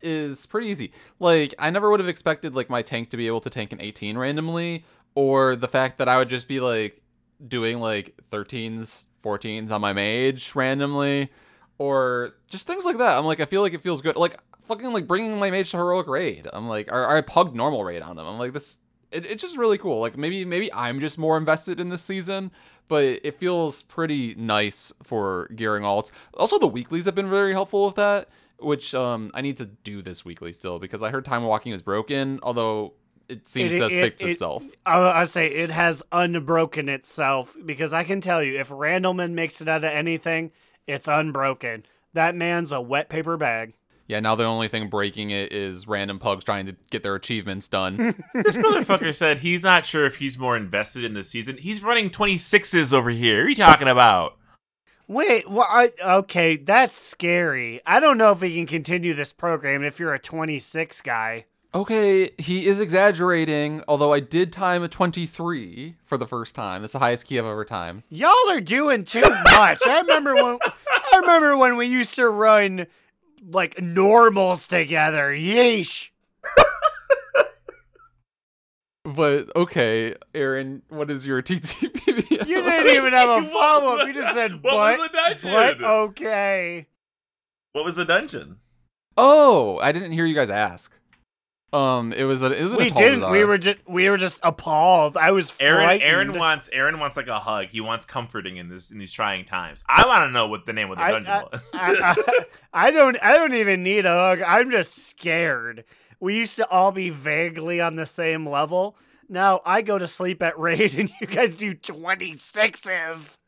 is pretty easy. Like I never would have expected like my tank to be able to tank an 18 randomly, or the fact that I would just be like doing like 13s, 14s on my mage randomly, or just things like that. I'm like I feel like it feels good. Like fucking like bringing my mage to heroic raid. I'm like or, or I pugged normal raid on him. I'm like this. It, it's just really cool. Like maybe maybe I'm just more invested in this season, but it feels pretty nice for gearing alts. Also, the weeklies have been very helpful with that, which um, I need to do this weekly still because I heard time walking is broken. Although it seems It- to it- fix it- itself. I, I say it has unbroken itself because I can tell you if Randleman makes it out of anything, it's unbroken. That man's a wet paper bag. Yeah, now the only thing breaking it is random pugs trying to get their achievements done. (laughs) This motherfucker said he's not sure if he's more invested in the season. He's running 26s over here. What are you talking about? Wait, well, I, okay, that's scary. I don't know if we can continue this program if you're a 26 guy. okay, he is exaggerating, although I did time a 23 for the first time. That's the highest key I've ever timed. Y'all are doing too much. I remember when I remember when we used to run like normals together. Yeesh. (laughs) But okay, Aaron, what is your (laughs) TTPB? You didn't even have a (laughs) follow up. You just said, What but, was the dungeon? but okay. What was the dungeon? Oh, I didn't hear you guys ask. Um, it was a is it We didn't. We were just we were just appalled. I was Aaron frightened. Aaron wants Aaron wants like a hug. He wants comforting in this in these trying times. I want to know what the name of the I, dungeon I, was. I, I, I don't. I don't even need a hug. I'm just scared. We used to all be vaguely on the same level. Now I go to sleep at (laughs) raid, and you guys do twenty sixes.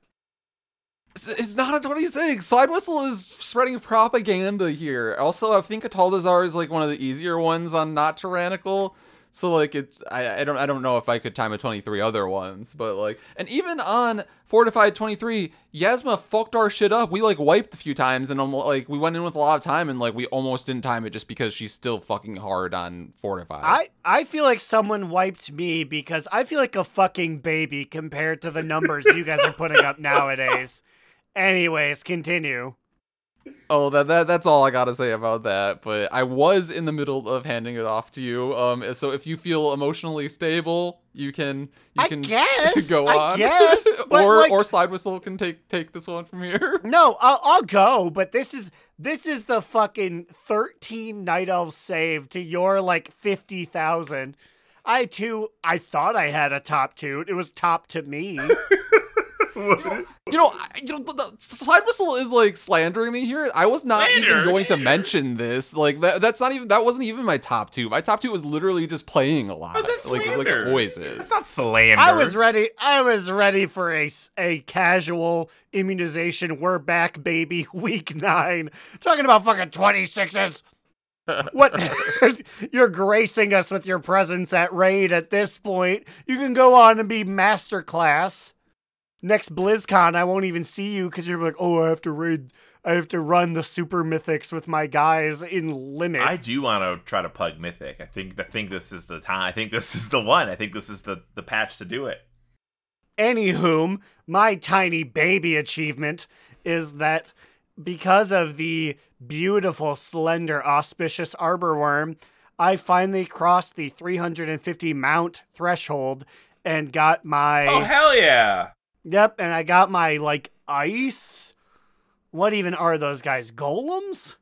It's- not a 26. Slide Whistle is spreading propaganda here. Also, I think Atal'Dazar is like one of the easier ones on not tyrannical. So like it's I, I don't I don't know if I could time a 23 other ones, but like and even on Fortified 23, Yazma fucked our shit up. We like wiped a few times and almost like we went in with a lot of time and like we almost didn't time it just because she's still fucking hard on Fortified. I I feel like someone wiped me because I feel like a fucking baby compared to the numbers you guys are putting up nowadays. Anyways, continue. Oh, that, that that's all I gotta say about that. But I was in the middle of handing it off to you. Um, so if you feel emotionally stable, you can you I can (laughs) guess, go I on. guess, (laughs) or like- or slide whistle can take take this one from here. (laughs) No, I'll, I'll go, but this is this is the fucking thirteen night elves save to your like fifty thousand. I too, I thought I had a top two. It was top to me. You know, I, you know, the, the slide whistle is like slandering me here. I was not even Slander, going to mention this. Like that that's not even that wasn't even my top two. My top two was literally just playing a lot, How's that like like slander? it always is. That's not slander. I was ready. I was ready for a a casual immunization. We're back, baby. (laughs) Week nine. Talking about fucking twenty sixes. What? (laughs) You're gracing us with your presence at raid. At this point, you can go on and be masterclass. Next BlizzCon, I won't even see you because you're like, oh, I have to raid. I have to run the super mythics with my guys in limit. I do want to try to pug Mythic. I think I think this is the time. I think this is the one. I think this is the the patch to do it. Anywhom, my tiny baby achievement is that because of the beautiful, slender, auspicious Arborwyrm, I finally crossed the 350 mount threshold and got my. Oh hell yeah! Yep, and I got my, like, ice. What even are those guys? Golems?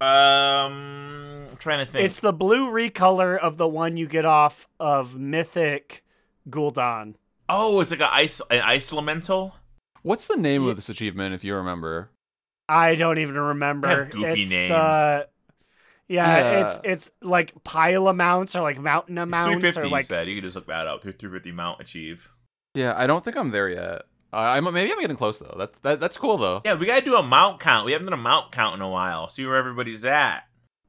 Um, I'm trying to think. It's the blue recolor of the one you get off of Mythic Gul'dan. oh, it's like an ice an ice elemental. What's the name Ye- of this achievement if you remember? I don't even remember. Goofy it's names. The, yeah, Yeah. it's it's like pile amounts or like mountain It's amounts 350. or you like said you could just look that up. 350 mount achieve. Yeah, I don't think I'm there yet. Uh, I'm maybe I'm getting close though. That's that, that's cool though. Yeah, we gotta do a mount count. We haven't done a mount count in a while. See where everybody's at.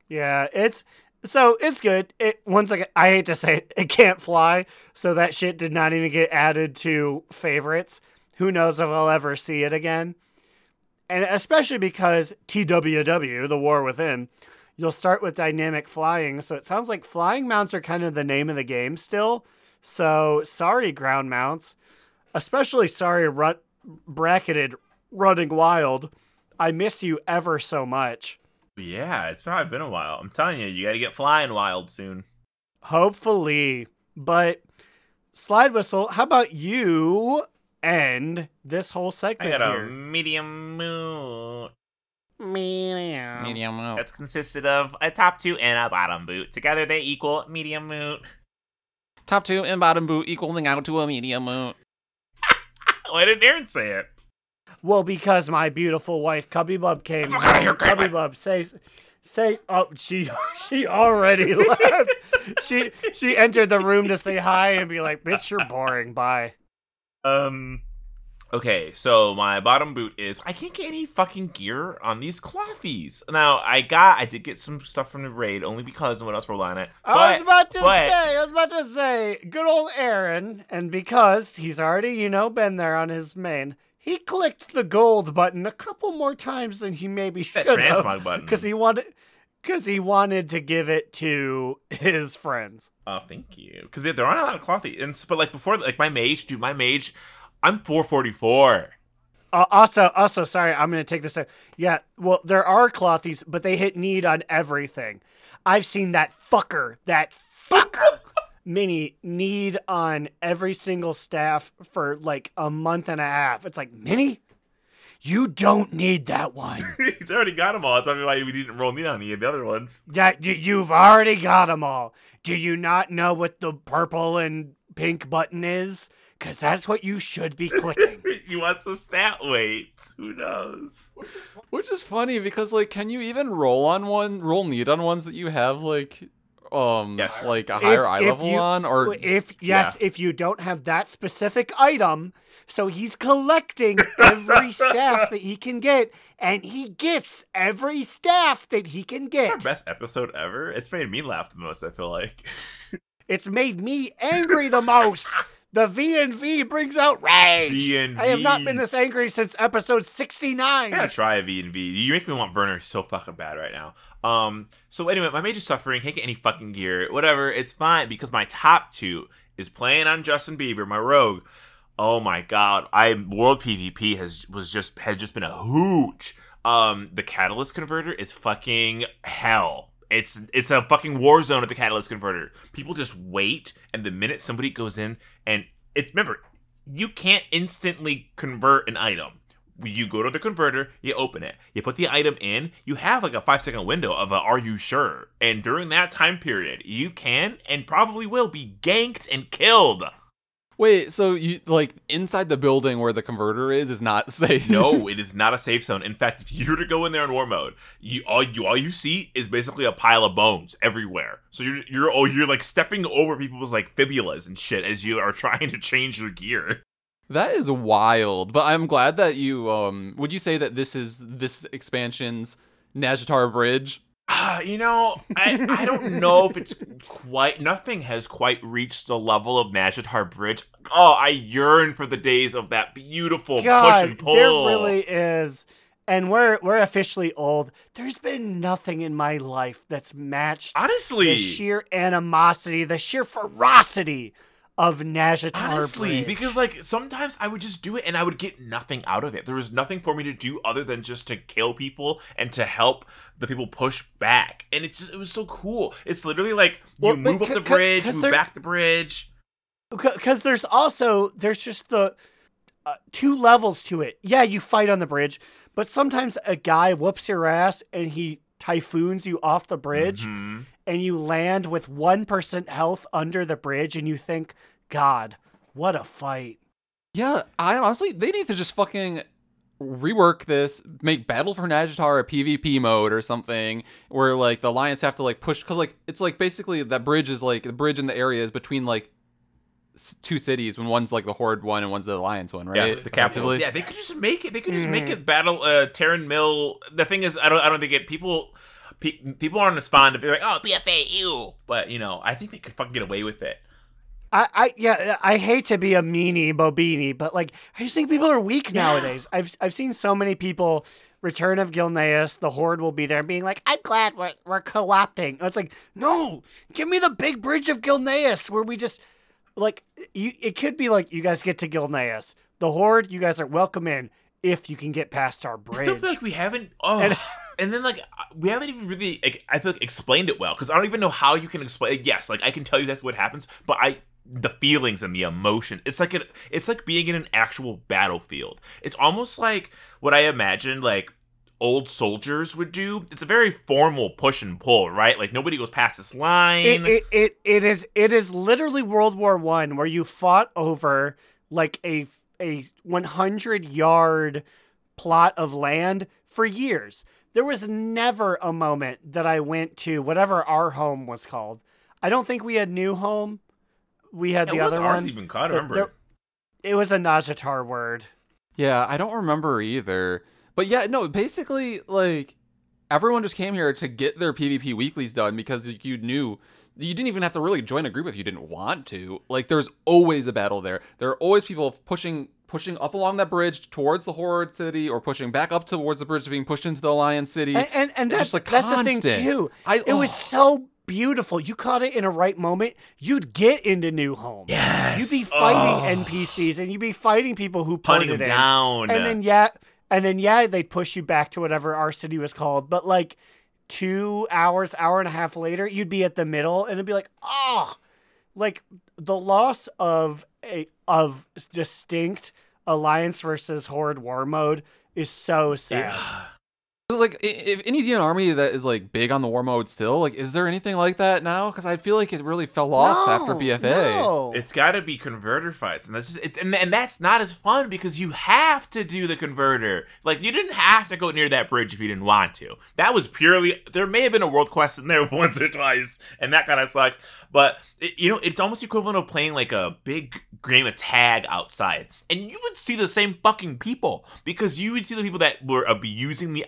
yeah, it's so it's good. It once again, I hate to say it, it can't fly, so that shit did not even get added to favorites. Who knows if I'll ever see it again? And especially because TWW, the War Within, you'll start with dynamic flying, so it sounds like flying mounts are kind of the name of the game still. So sorry, ground mounts. Especially sorry, run- bracketed running wild. I miss you ever so much. Yeah, it's probably been a while. I'm telling you, you gotta get flying wild soon. Hopefully. But slide whistle, how about you end this whole I segment got a here? medium moon. Meow. Medium out. That's consisted of a top two and a bottom boot. Together they equal medium moon. Top two and bottom boot equaling out to a medium boot. (laughs) Why didn't Aaron say it? Well, because my beautiful wife Cubby Bub came. Fuck outta here, Cubby Cubby. Bub, say, say. Oh, she (laughs) she already (laughs) left. she she entered the room to say hi and be like, "Bitch, you're boring. Bye." Um. Okay, so my bottom boot is I can't get any fucking gear on these clothies. Now I got I did get some stuff from the raid only because no one else rolled on it. I was but- about to but- say, I was about to say, good old Aaron, and because he's already, you know, been there on his main, he clicked the gold button a couple more times than he maybe should That have. transmog button. because he wanted, because he wanted to give it to his friends. Oh, thank you. Because there aren't a lot of clothy, and but like before, like my mage, dude, my mage, I'm 444. Uh, also, also, sorry, I'm gonna take this. Out. Yeah, well, there are clothies, but they hit need on everything. I've seen that fucker, that fucker, (laughs) mini need on every single staff for like a month and a half. It's like mini, you don't need that one. (laughs) He's already got them all. That's why we didn't roll me on any of the other ones. Yeah, you, you've already got them all. Do you not know what the purple and pink button is? Because that's what you should be clicking. (laughs) you want some stat weights? Who knows? Which is funny because like, can you even roll on one, roll need on ones that you have like, um, Yes. like a higher If- eye if level you- on, or if yes, if you don't have that specific item, so he's collecting every (laughs) staff that he can get, and he gets every staff that he can It's our get. best episode ever. It's made me laugh the most. I feel like. It's made me angry the most. (laughs) The V and V brings out rage. I have not been this angry since episode sixty-nine. I gotta try a V and V. You make me want Vernors so fucking bad right now. Um. So anyway, my mage is suffering. Can't get any fucking gear. Whatever. It's fine because my top two is playing on Justin Bieber, my rogue. Oh my god, I world PvP has was just has just been a hooch. Um, the catalyst converter is fucking hell. It's it's a fucking war zone at the catalyst converter. People just wait, and the minute somebody goes in, and it's remember, you can't instantly convert an item. You go to the converter, you open it, you put the item in, you have like a five second window of a are you sure? And during that time period, you can and probably will be ganked and killed. Wait, so you like inside the building where the converter is is not (laughs) safe? No, it is not a safe zone. In fact, if you were to go in there in war mode, you all you all you see is basically a pile of bones everywhere. So you're you're oh you're like stepping over people's like fibulas and shit as you are (laughs) trying to change your gear. That is wild, but I'm glad that you um would you say that this is this expansion's Nazjatar Bridge? Ah, you know, I, I don't know if it's (laughs) quite nothing has quite reached the level of Nazjatar Bridge. Oh, I yearn for the days of that beautiful push and pull. there really is. And we're we're officially old. There's been nothing in my life that's matched honestly the sheer animosity, the sheer ferocity of Nazjatar Honestly, Bridge. because like sometimes I would just do it and I would get nothing out of it. There was nothing for me to do other than just to kill people and to help the people push back. And it's just it was so cool. It's literally like you Well, but move up c- the c- bridge, 'cause move there- back the bridge. because there's also there's just the uh, two levels to it. Yeah, you fight on the bridge, but sometimes a guy whoops your ass and he typhoons you off the bridge, Mhm. And you land with one percent health under the bridge, and you think, God, what a fight! Yeah, I honestly they need to just fucking rework this, make Battle for Nazjatar a PvP mode or something, where like the alliance have to like push because like it's like basically that bridge is like the bridge in the area is between like two cities when one's like the Horde one and one's the Alliance one, right? Yeah, the capitals. Yeah, they could just make it. They could just make Mhm. it battle uh Tarren Mill. The thing is, I don't. I don't think it. People. Pe- people aren't respond to be like, oh, BFA, ew. But you know, I think they could fucking get away with it. I, I yeah, I hate to be a meanie bobini, but like I just think people are weak nowadays. I've I've seen so many people Return of Gilneas, the Horde will be there being like, I'm glad we're we're co-opting. It's like, no, give me the big bridge of Gilneas where we just like you it could be like you guys get to Gilneas. The Horde, you guys are welcome in if you can get past our bridge. I still feel like we haven't. Oh, And- (laughs) and, then like we haven't even really. Like, I feel like explained it well because I don't even know how you can explain. Yes, like I can tell you that's what happens, but I the feelings and the emotion. It's like a, it's like being in an actual battlefield. It's almost like what I imagined like old soldiers would do. It's a very formal push and pull, right? Like nobody goes past this line. it, it, it, it is it is literally World War One where you fought over like a a 100 yard plot of land for years. There was never a moment that I went to whatever our home was called. I don't think we had New Home. We had the it was other ours one. even called. I but remember. there- It was a Nazjatar word. Yeah, I don't remember either. But yeah, no, basically, like, everyone just came here to get their PvP weeklies done because you knew you didn't even have to really join a group if you didn't want to. Like, there's always a battle there. There are always people pushing pushing up along that bridge towards the Horde City or pushing back up towards the bridge being pushed into the Alliance City. And and, and that's just, like, that's the thing constant. too. I- it was oh. so beautiful. You caught it in a right moment. You'd get into New Home. Yes. You'd be fighting Oh. NPCs and you'd be fighting people who Hunting ported them in. down. And then yeah, and then yeah, they'd push you back to whatever our city was called. But like two hours, hour and a half later, you'd be at the middle, and it'd be like, oh, like the loss of a of distinct alliance versus horde war mode is so sad. It's like if any DN army that is like big on the war mode still, like, is there anything like that now? Because I feel like it really fell off after BFA. no. It's got to be converter fights, and that's just, it, and, and that's not as fun because you have to do the converter. Like you didn't have to go near that bridge if you didn't want to. That was purely there may have been a world quest in there (laughs) once or twice, and that kind of sucks. But it, you know, it's almost equivalent of playing like a big game of tag outside, and you would see the same fucking people because you would see the people that were uh, abusing the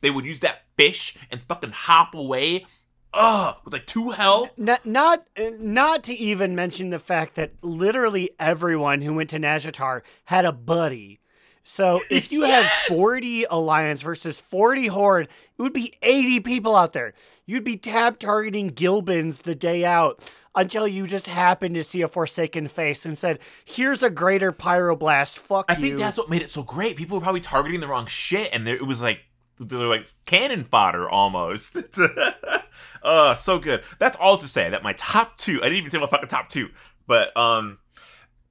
They would use that fish and fucking hop away. Ugh, with like two health. Not, not, not to even mention the fact that literally everyone who went to Nazjatar had a buddy. So if you had 40 Alliance versus 40 Horde, it would be 80 people out there. You'd be tab targeting Gilbins the day out until you just happened to see a Forsaken face and said, "Here's a greater pyroblast. Fuck I you." think that's what made it so great. People were probably targeting the wrong shit, and there, it was like they're like cannon fodder almost. (laughs) uh, so good. That's all to say that my top two. I didn't even say my fucking top two, but um,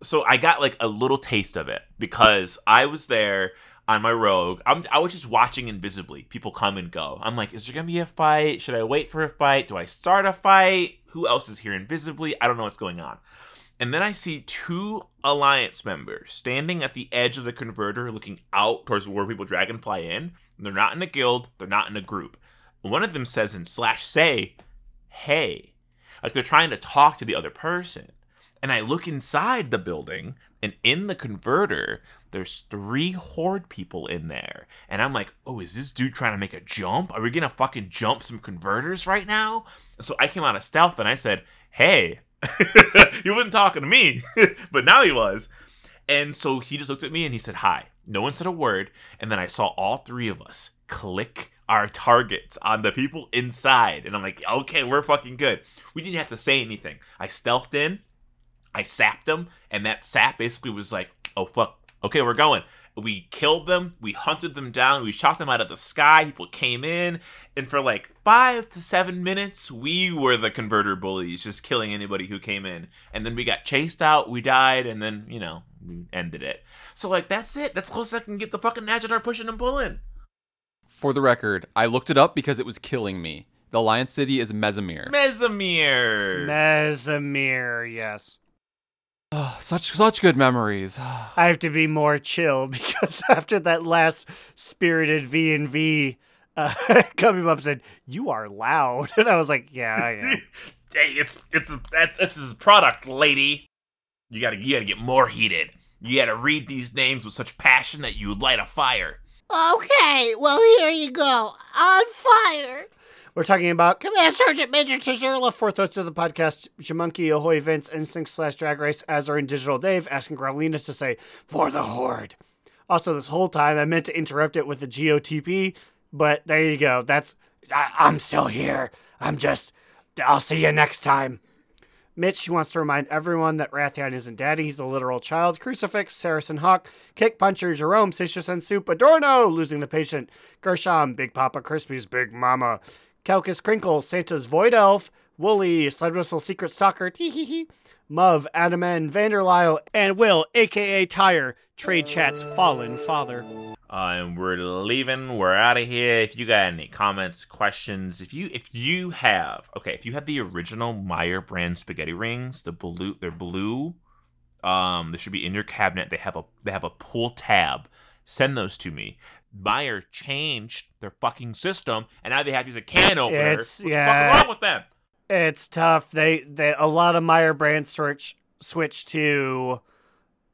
so I got like a little taste of it because I was there on my rogue. I'm, I was just watching invisibly. People come and go. I'm like, is there gonna be a fight? Should I wait for a fight? Do I start a fight? Who else is here invisibly? I don't know what's going on. And then I see two alliance members standing at the edge of the converter looking out towards where people dragonfly in. They're not in a guild, they're not in a group. One of them says in slash say, hey. Like they're trying to talk to the other person. And I look inside the building, and in the converter, there's three horde people in there. And I'm like, oh, is this dude trying to make a jump? Are we gonna fucking jump some converters right now? So I came out of stealth and I said, hey. (laughs) he wasn't talking to me, (laughs) but now he was. And so he just looked at me and he said, hi. No one said a word. And then I saw all three of us click our targets on the people inside. And I'm like, okay, we're fucking good. We didn't have to say anything. I stealthed in, I sapped them, and that sap basically was like, oh fuck, okay, we're going. We killed them, we hunted them down, we shot them out of the sky, people came in, and for like five to seven minutes, we were the converter bullies, just killing anybody who came in. And then we got chased out, we died, and then, you know, we ended it. So like that's it. That's close as I can get the fucking Nazjatar pushing and pulling. For the record, I looked it up because it was killing me. The Lion City is Mezzamere. Mezzamere. Mezzamere, yes. Ah, such such good memories. I have to be more chill (laughs) because after that last spirited V and V uh, (laughs) coming up said, "You are loud," (laughs) and I was like, "Yeah, I am." hey, it's it's that, this is product, lady. You gotta you gotta get more heated. You gotta read these names with such passion that you light a fire. Okay, well, here you go. On fire. We're talking about Command Sergeant Major Tizerla, fourth host of the podcast, Jamunky, Ahoy, Vince, Instinct slash Drag Race, as are in Digital Dave, asking Growlina to say, for the Horde. Also, this whole time, I meant to interrupt it with the GOTP, but there you go. That's, I, I'm still here. I'm just, I'll see you next time. Mitch she wants to remind everyone that Rathian isn't daddy, he's a literal child. Crucifix, Saracen Hawk, Kick Puncher, Jerome, Satius Soup, Adorno, Losing the Patient, Gershom, Big Papa Crispy's Big Mama, Calcus Crinkle, Santa's Void Elf, Wooly, Sled Whistle Secret Stalker, Teehee, Muv, Adaman, Vanderlyle, and Will, aka Tire, Trade Chat's Fallen Father. Uh, and we're leaving. We're out of here. If you got any comments, questions, if you if you have okay, if you have the original Meyer brand spaghetti rings, the blue, they're blue. Um, they should be in your cabinet. They have a they have a pull tab. Send those to me. Meyer changed their fucking system, and now they have to use a can opener. It's- What's yeah. fucking wrong with them? It's tough. They they a lot of Meyer brand switch switch to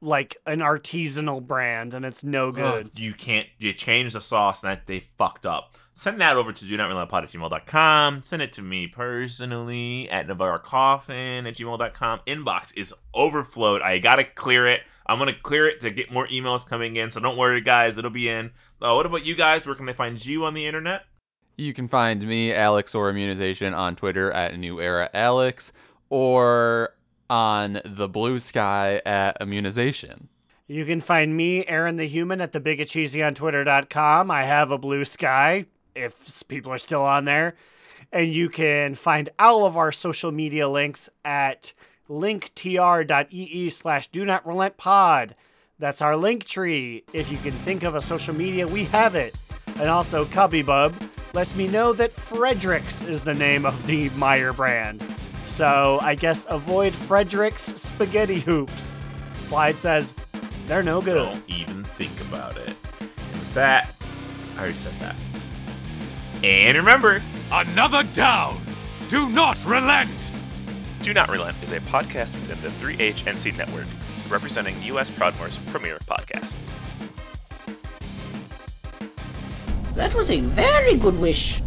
like an artisanal brand, and it's no good. Ugh, you can't you change the sauce and that they fucked up. Send that over to do not relent pod at gmail.com. Send it to me personally at Navarre Coffin at gmail.com. Inbox is overflowed. I gotta clear it. I'm gonna clear it to get more emails coming in. So don't worry, guys. It'll be in. Uh, what about you guys? Where can they find you on the internet? You can find me, Alex or Immunization, on Twitter at New Era Alex or on the Blue Sky at Immunization. You can find me, Aaron the Human, at the Cheesy on Twitter.com. I have a blue sky if people are still on there. And you can find all of our social media links at linktr.ee slash do not relent pod. That's our link tree. If you can think of a social media, we have it. And also, Cubby Bub lets me know that Fredericks is the name of the Meyer brand. So I guess avoid Fredericks spaghetti hoops. Slide says they're no good. Don't even think about it. And with that, I already said that. And remember, Another down! Do not relent! Do Not Relent is a podcast within the 3HNC network, representing U.S. Proudmoore's premier podcasts. That was a very good wish.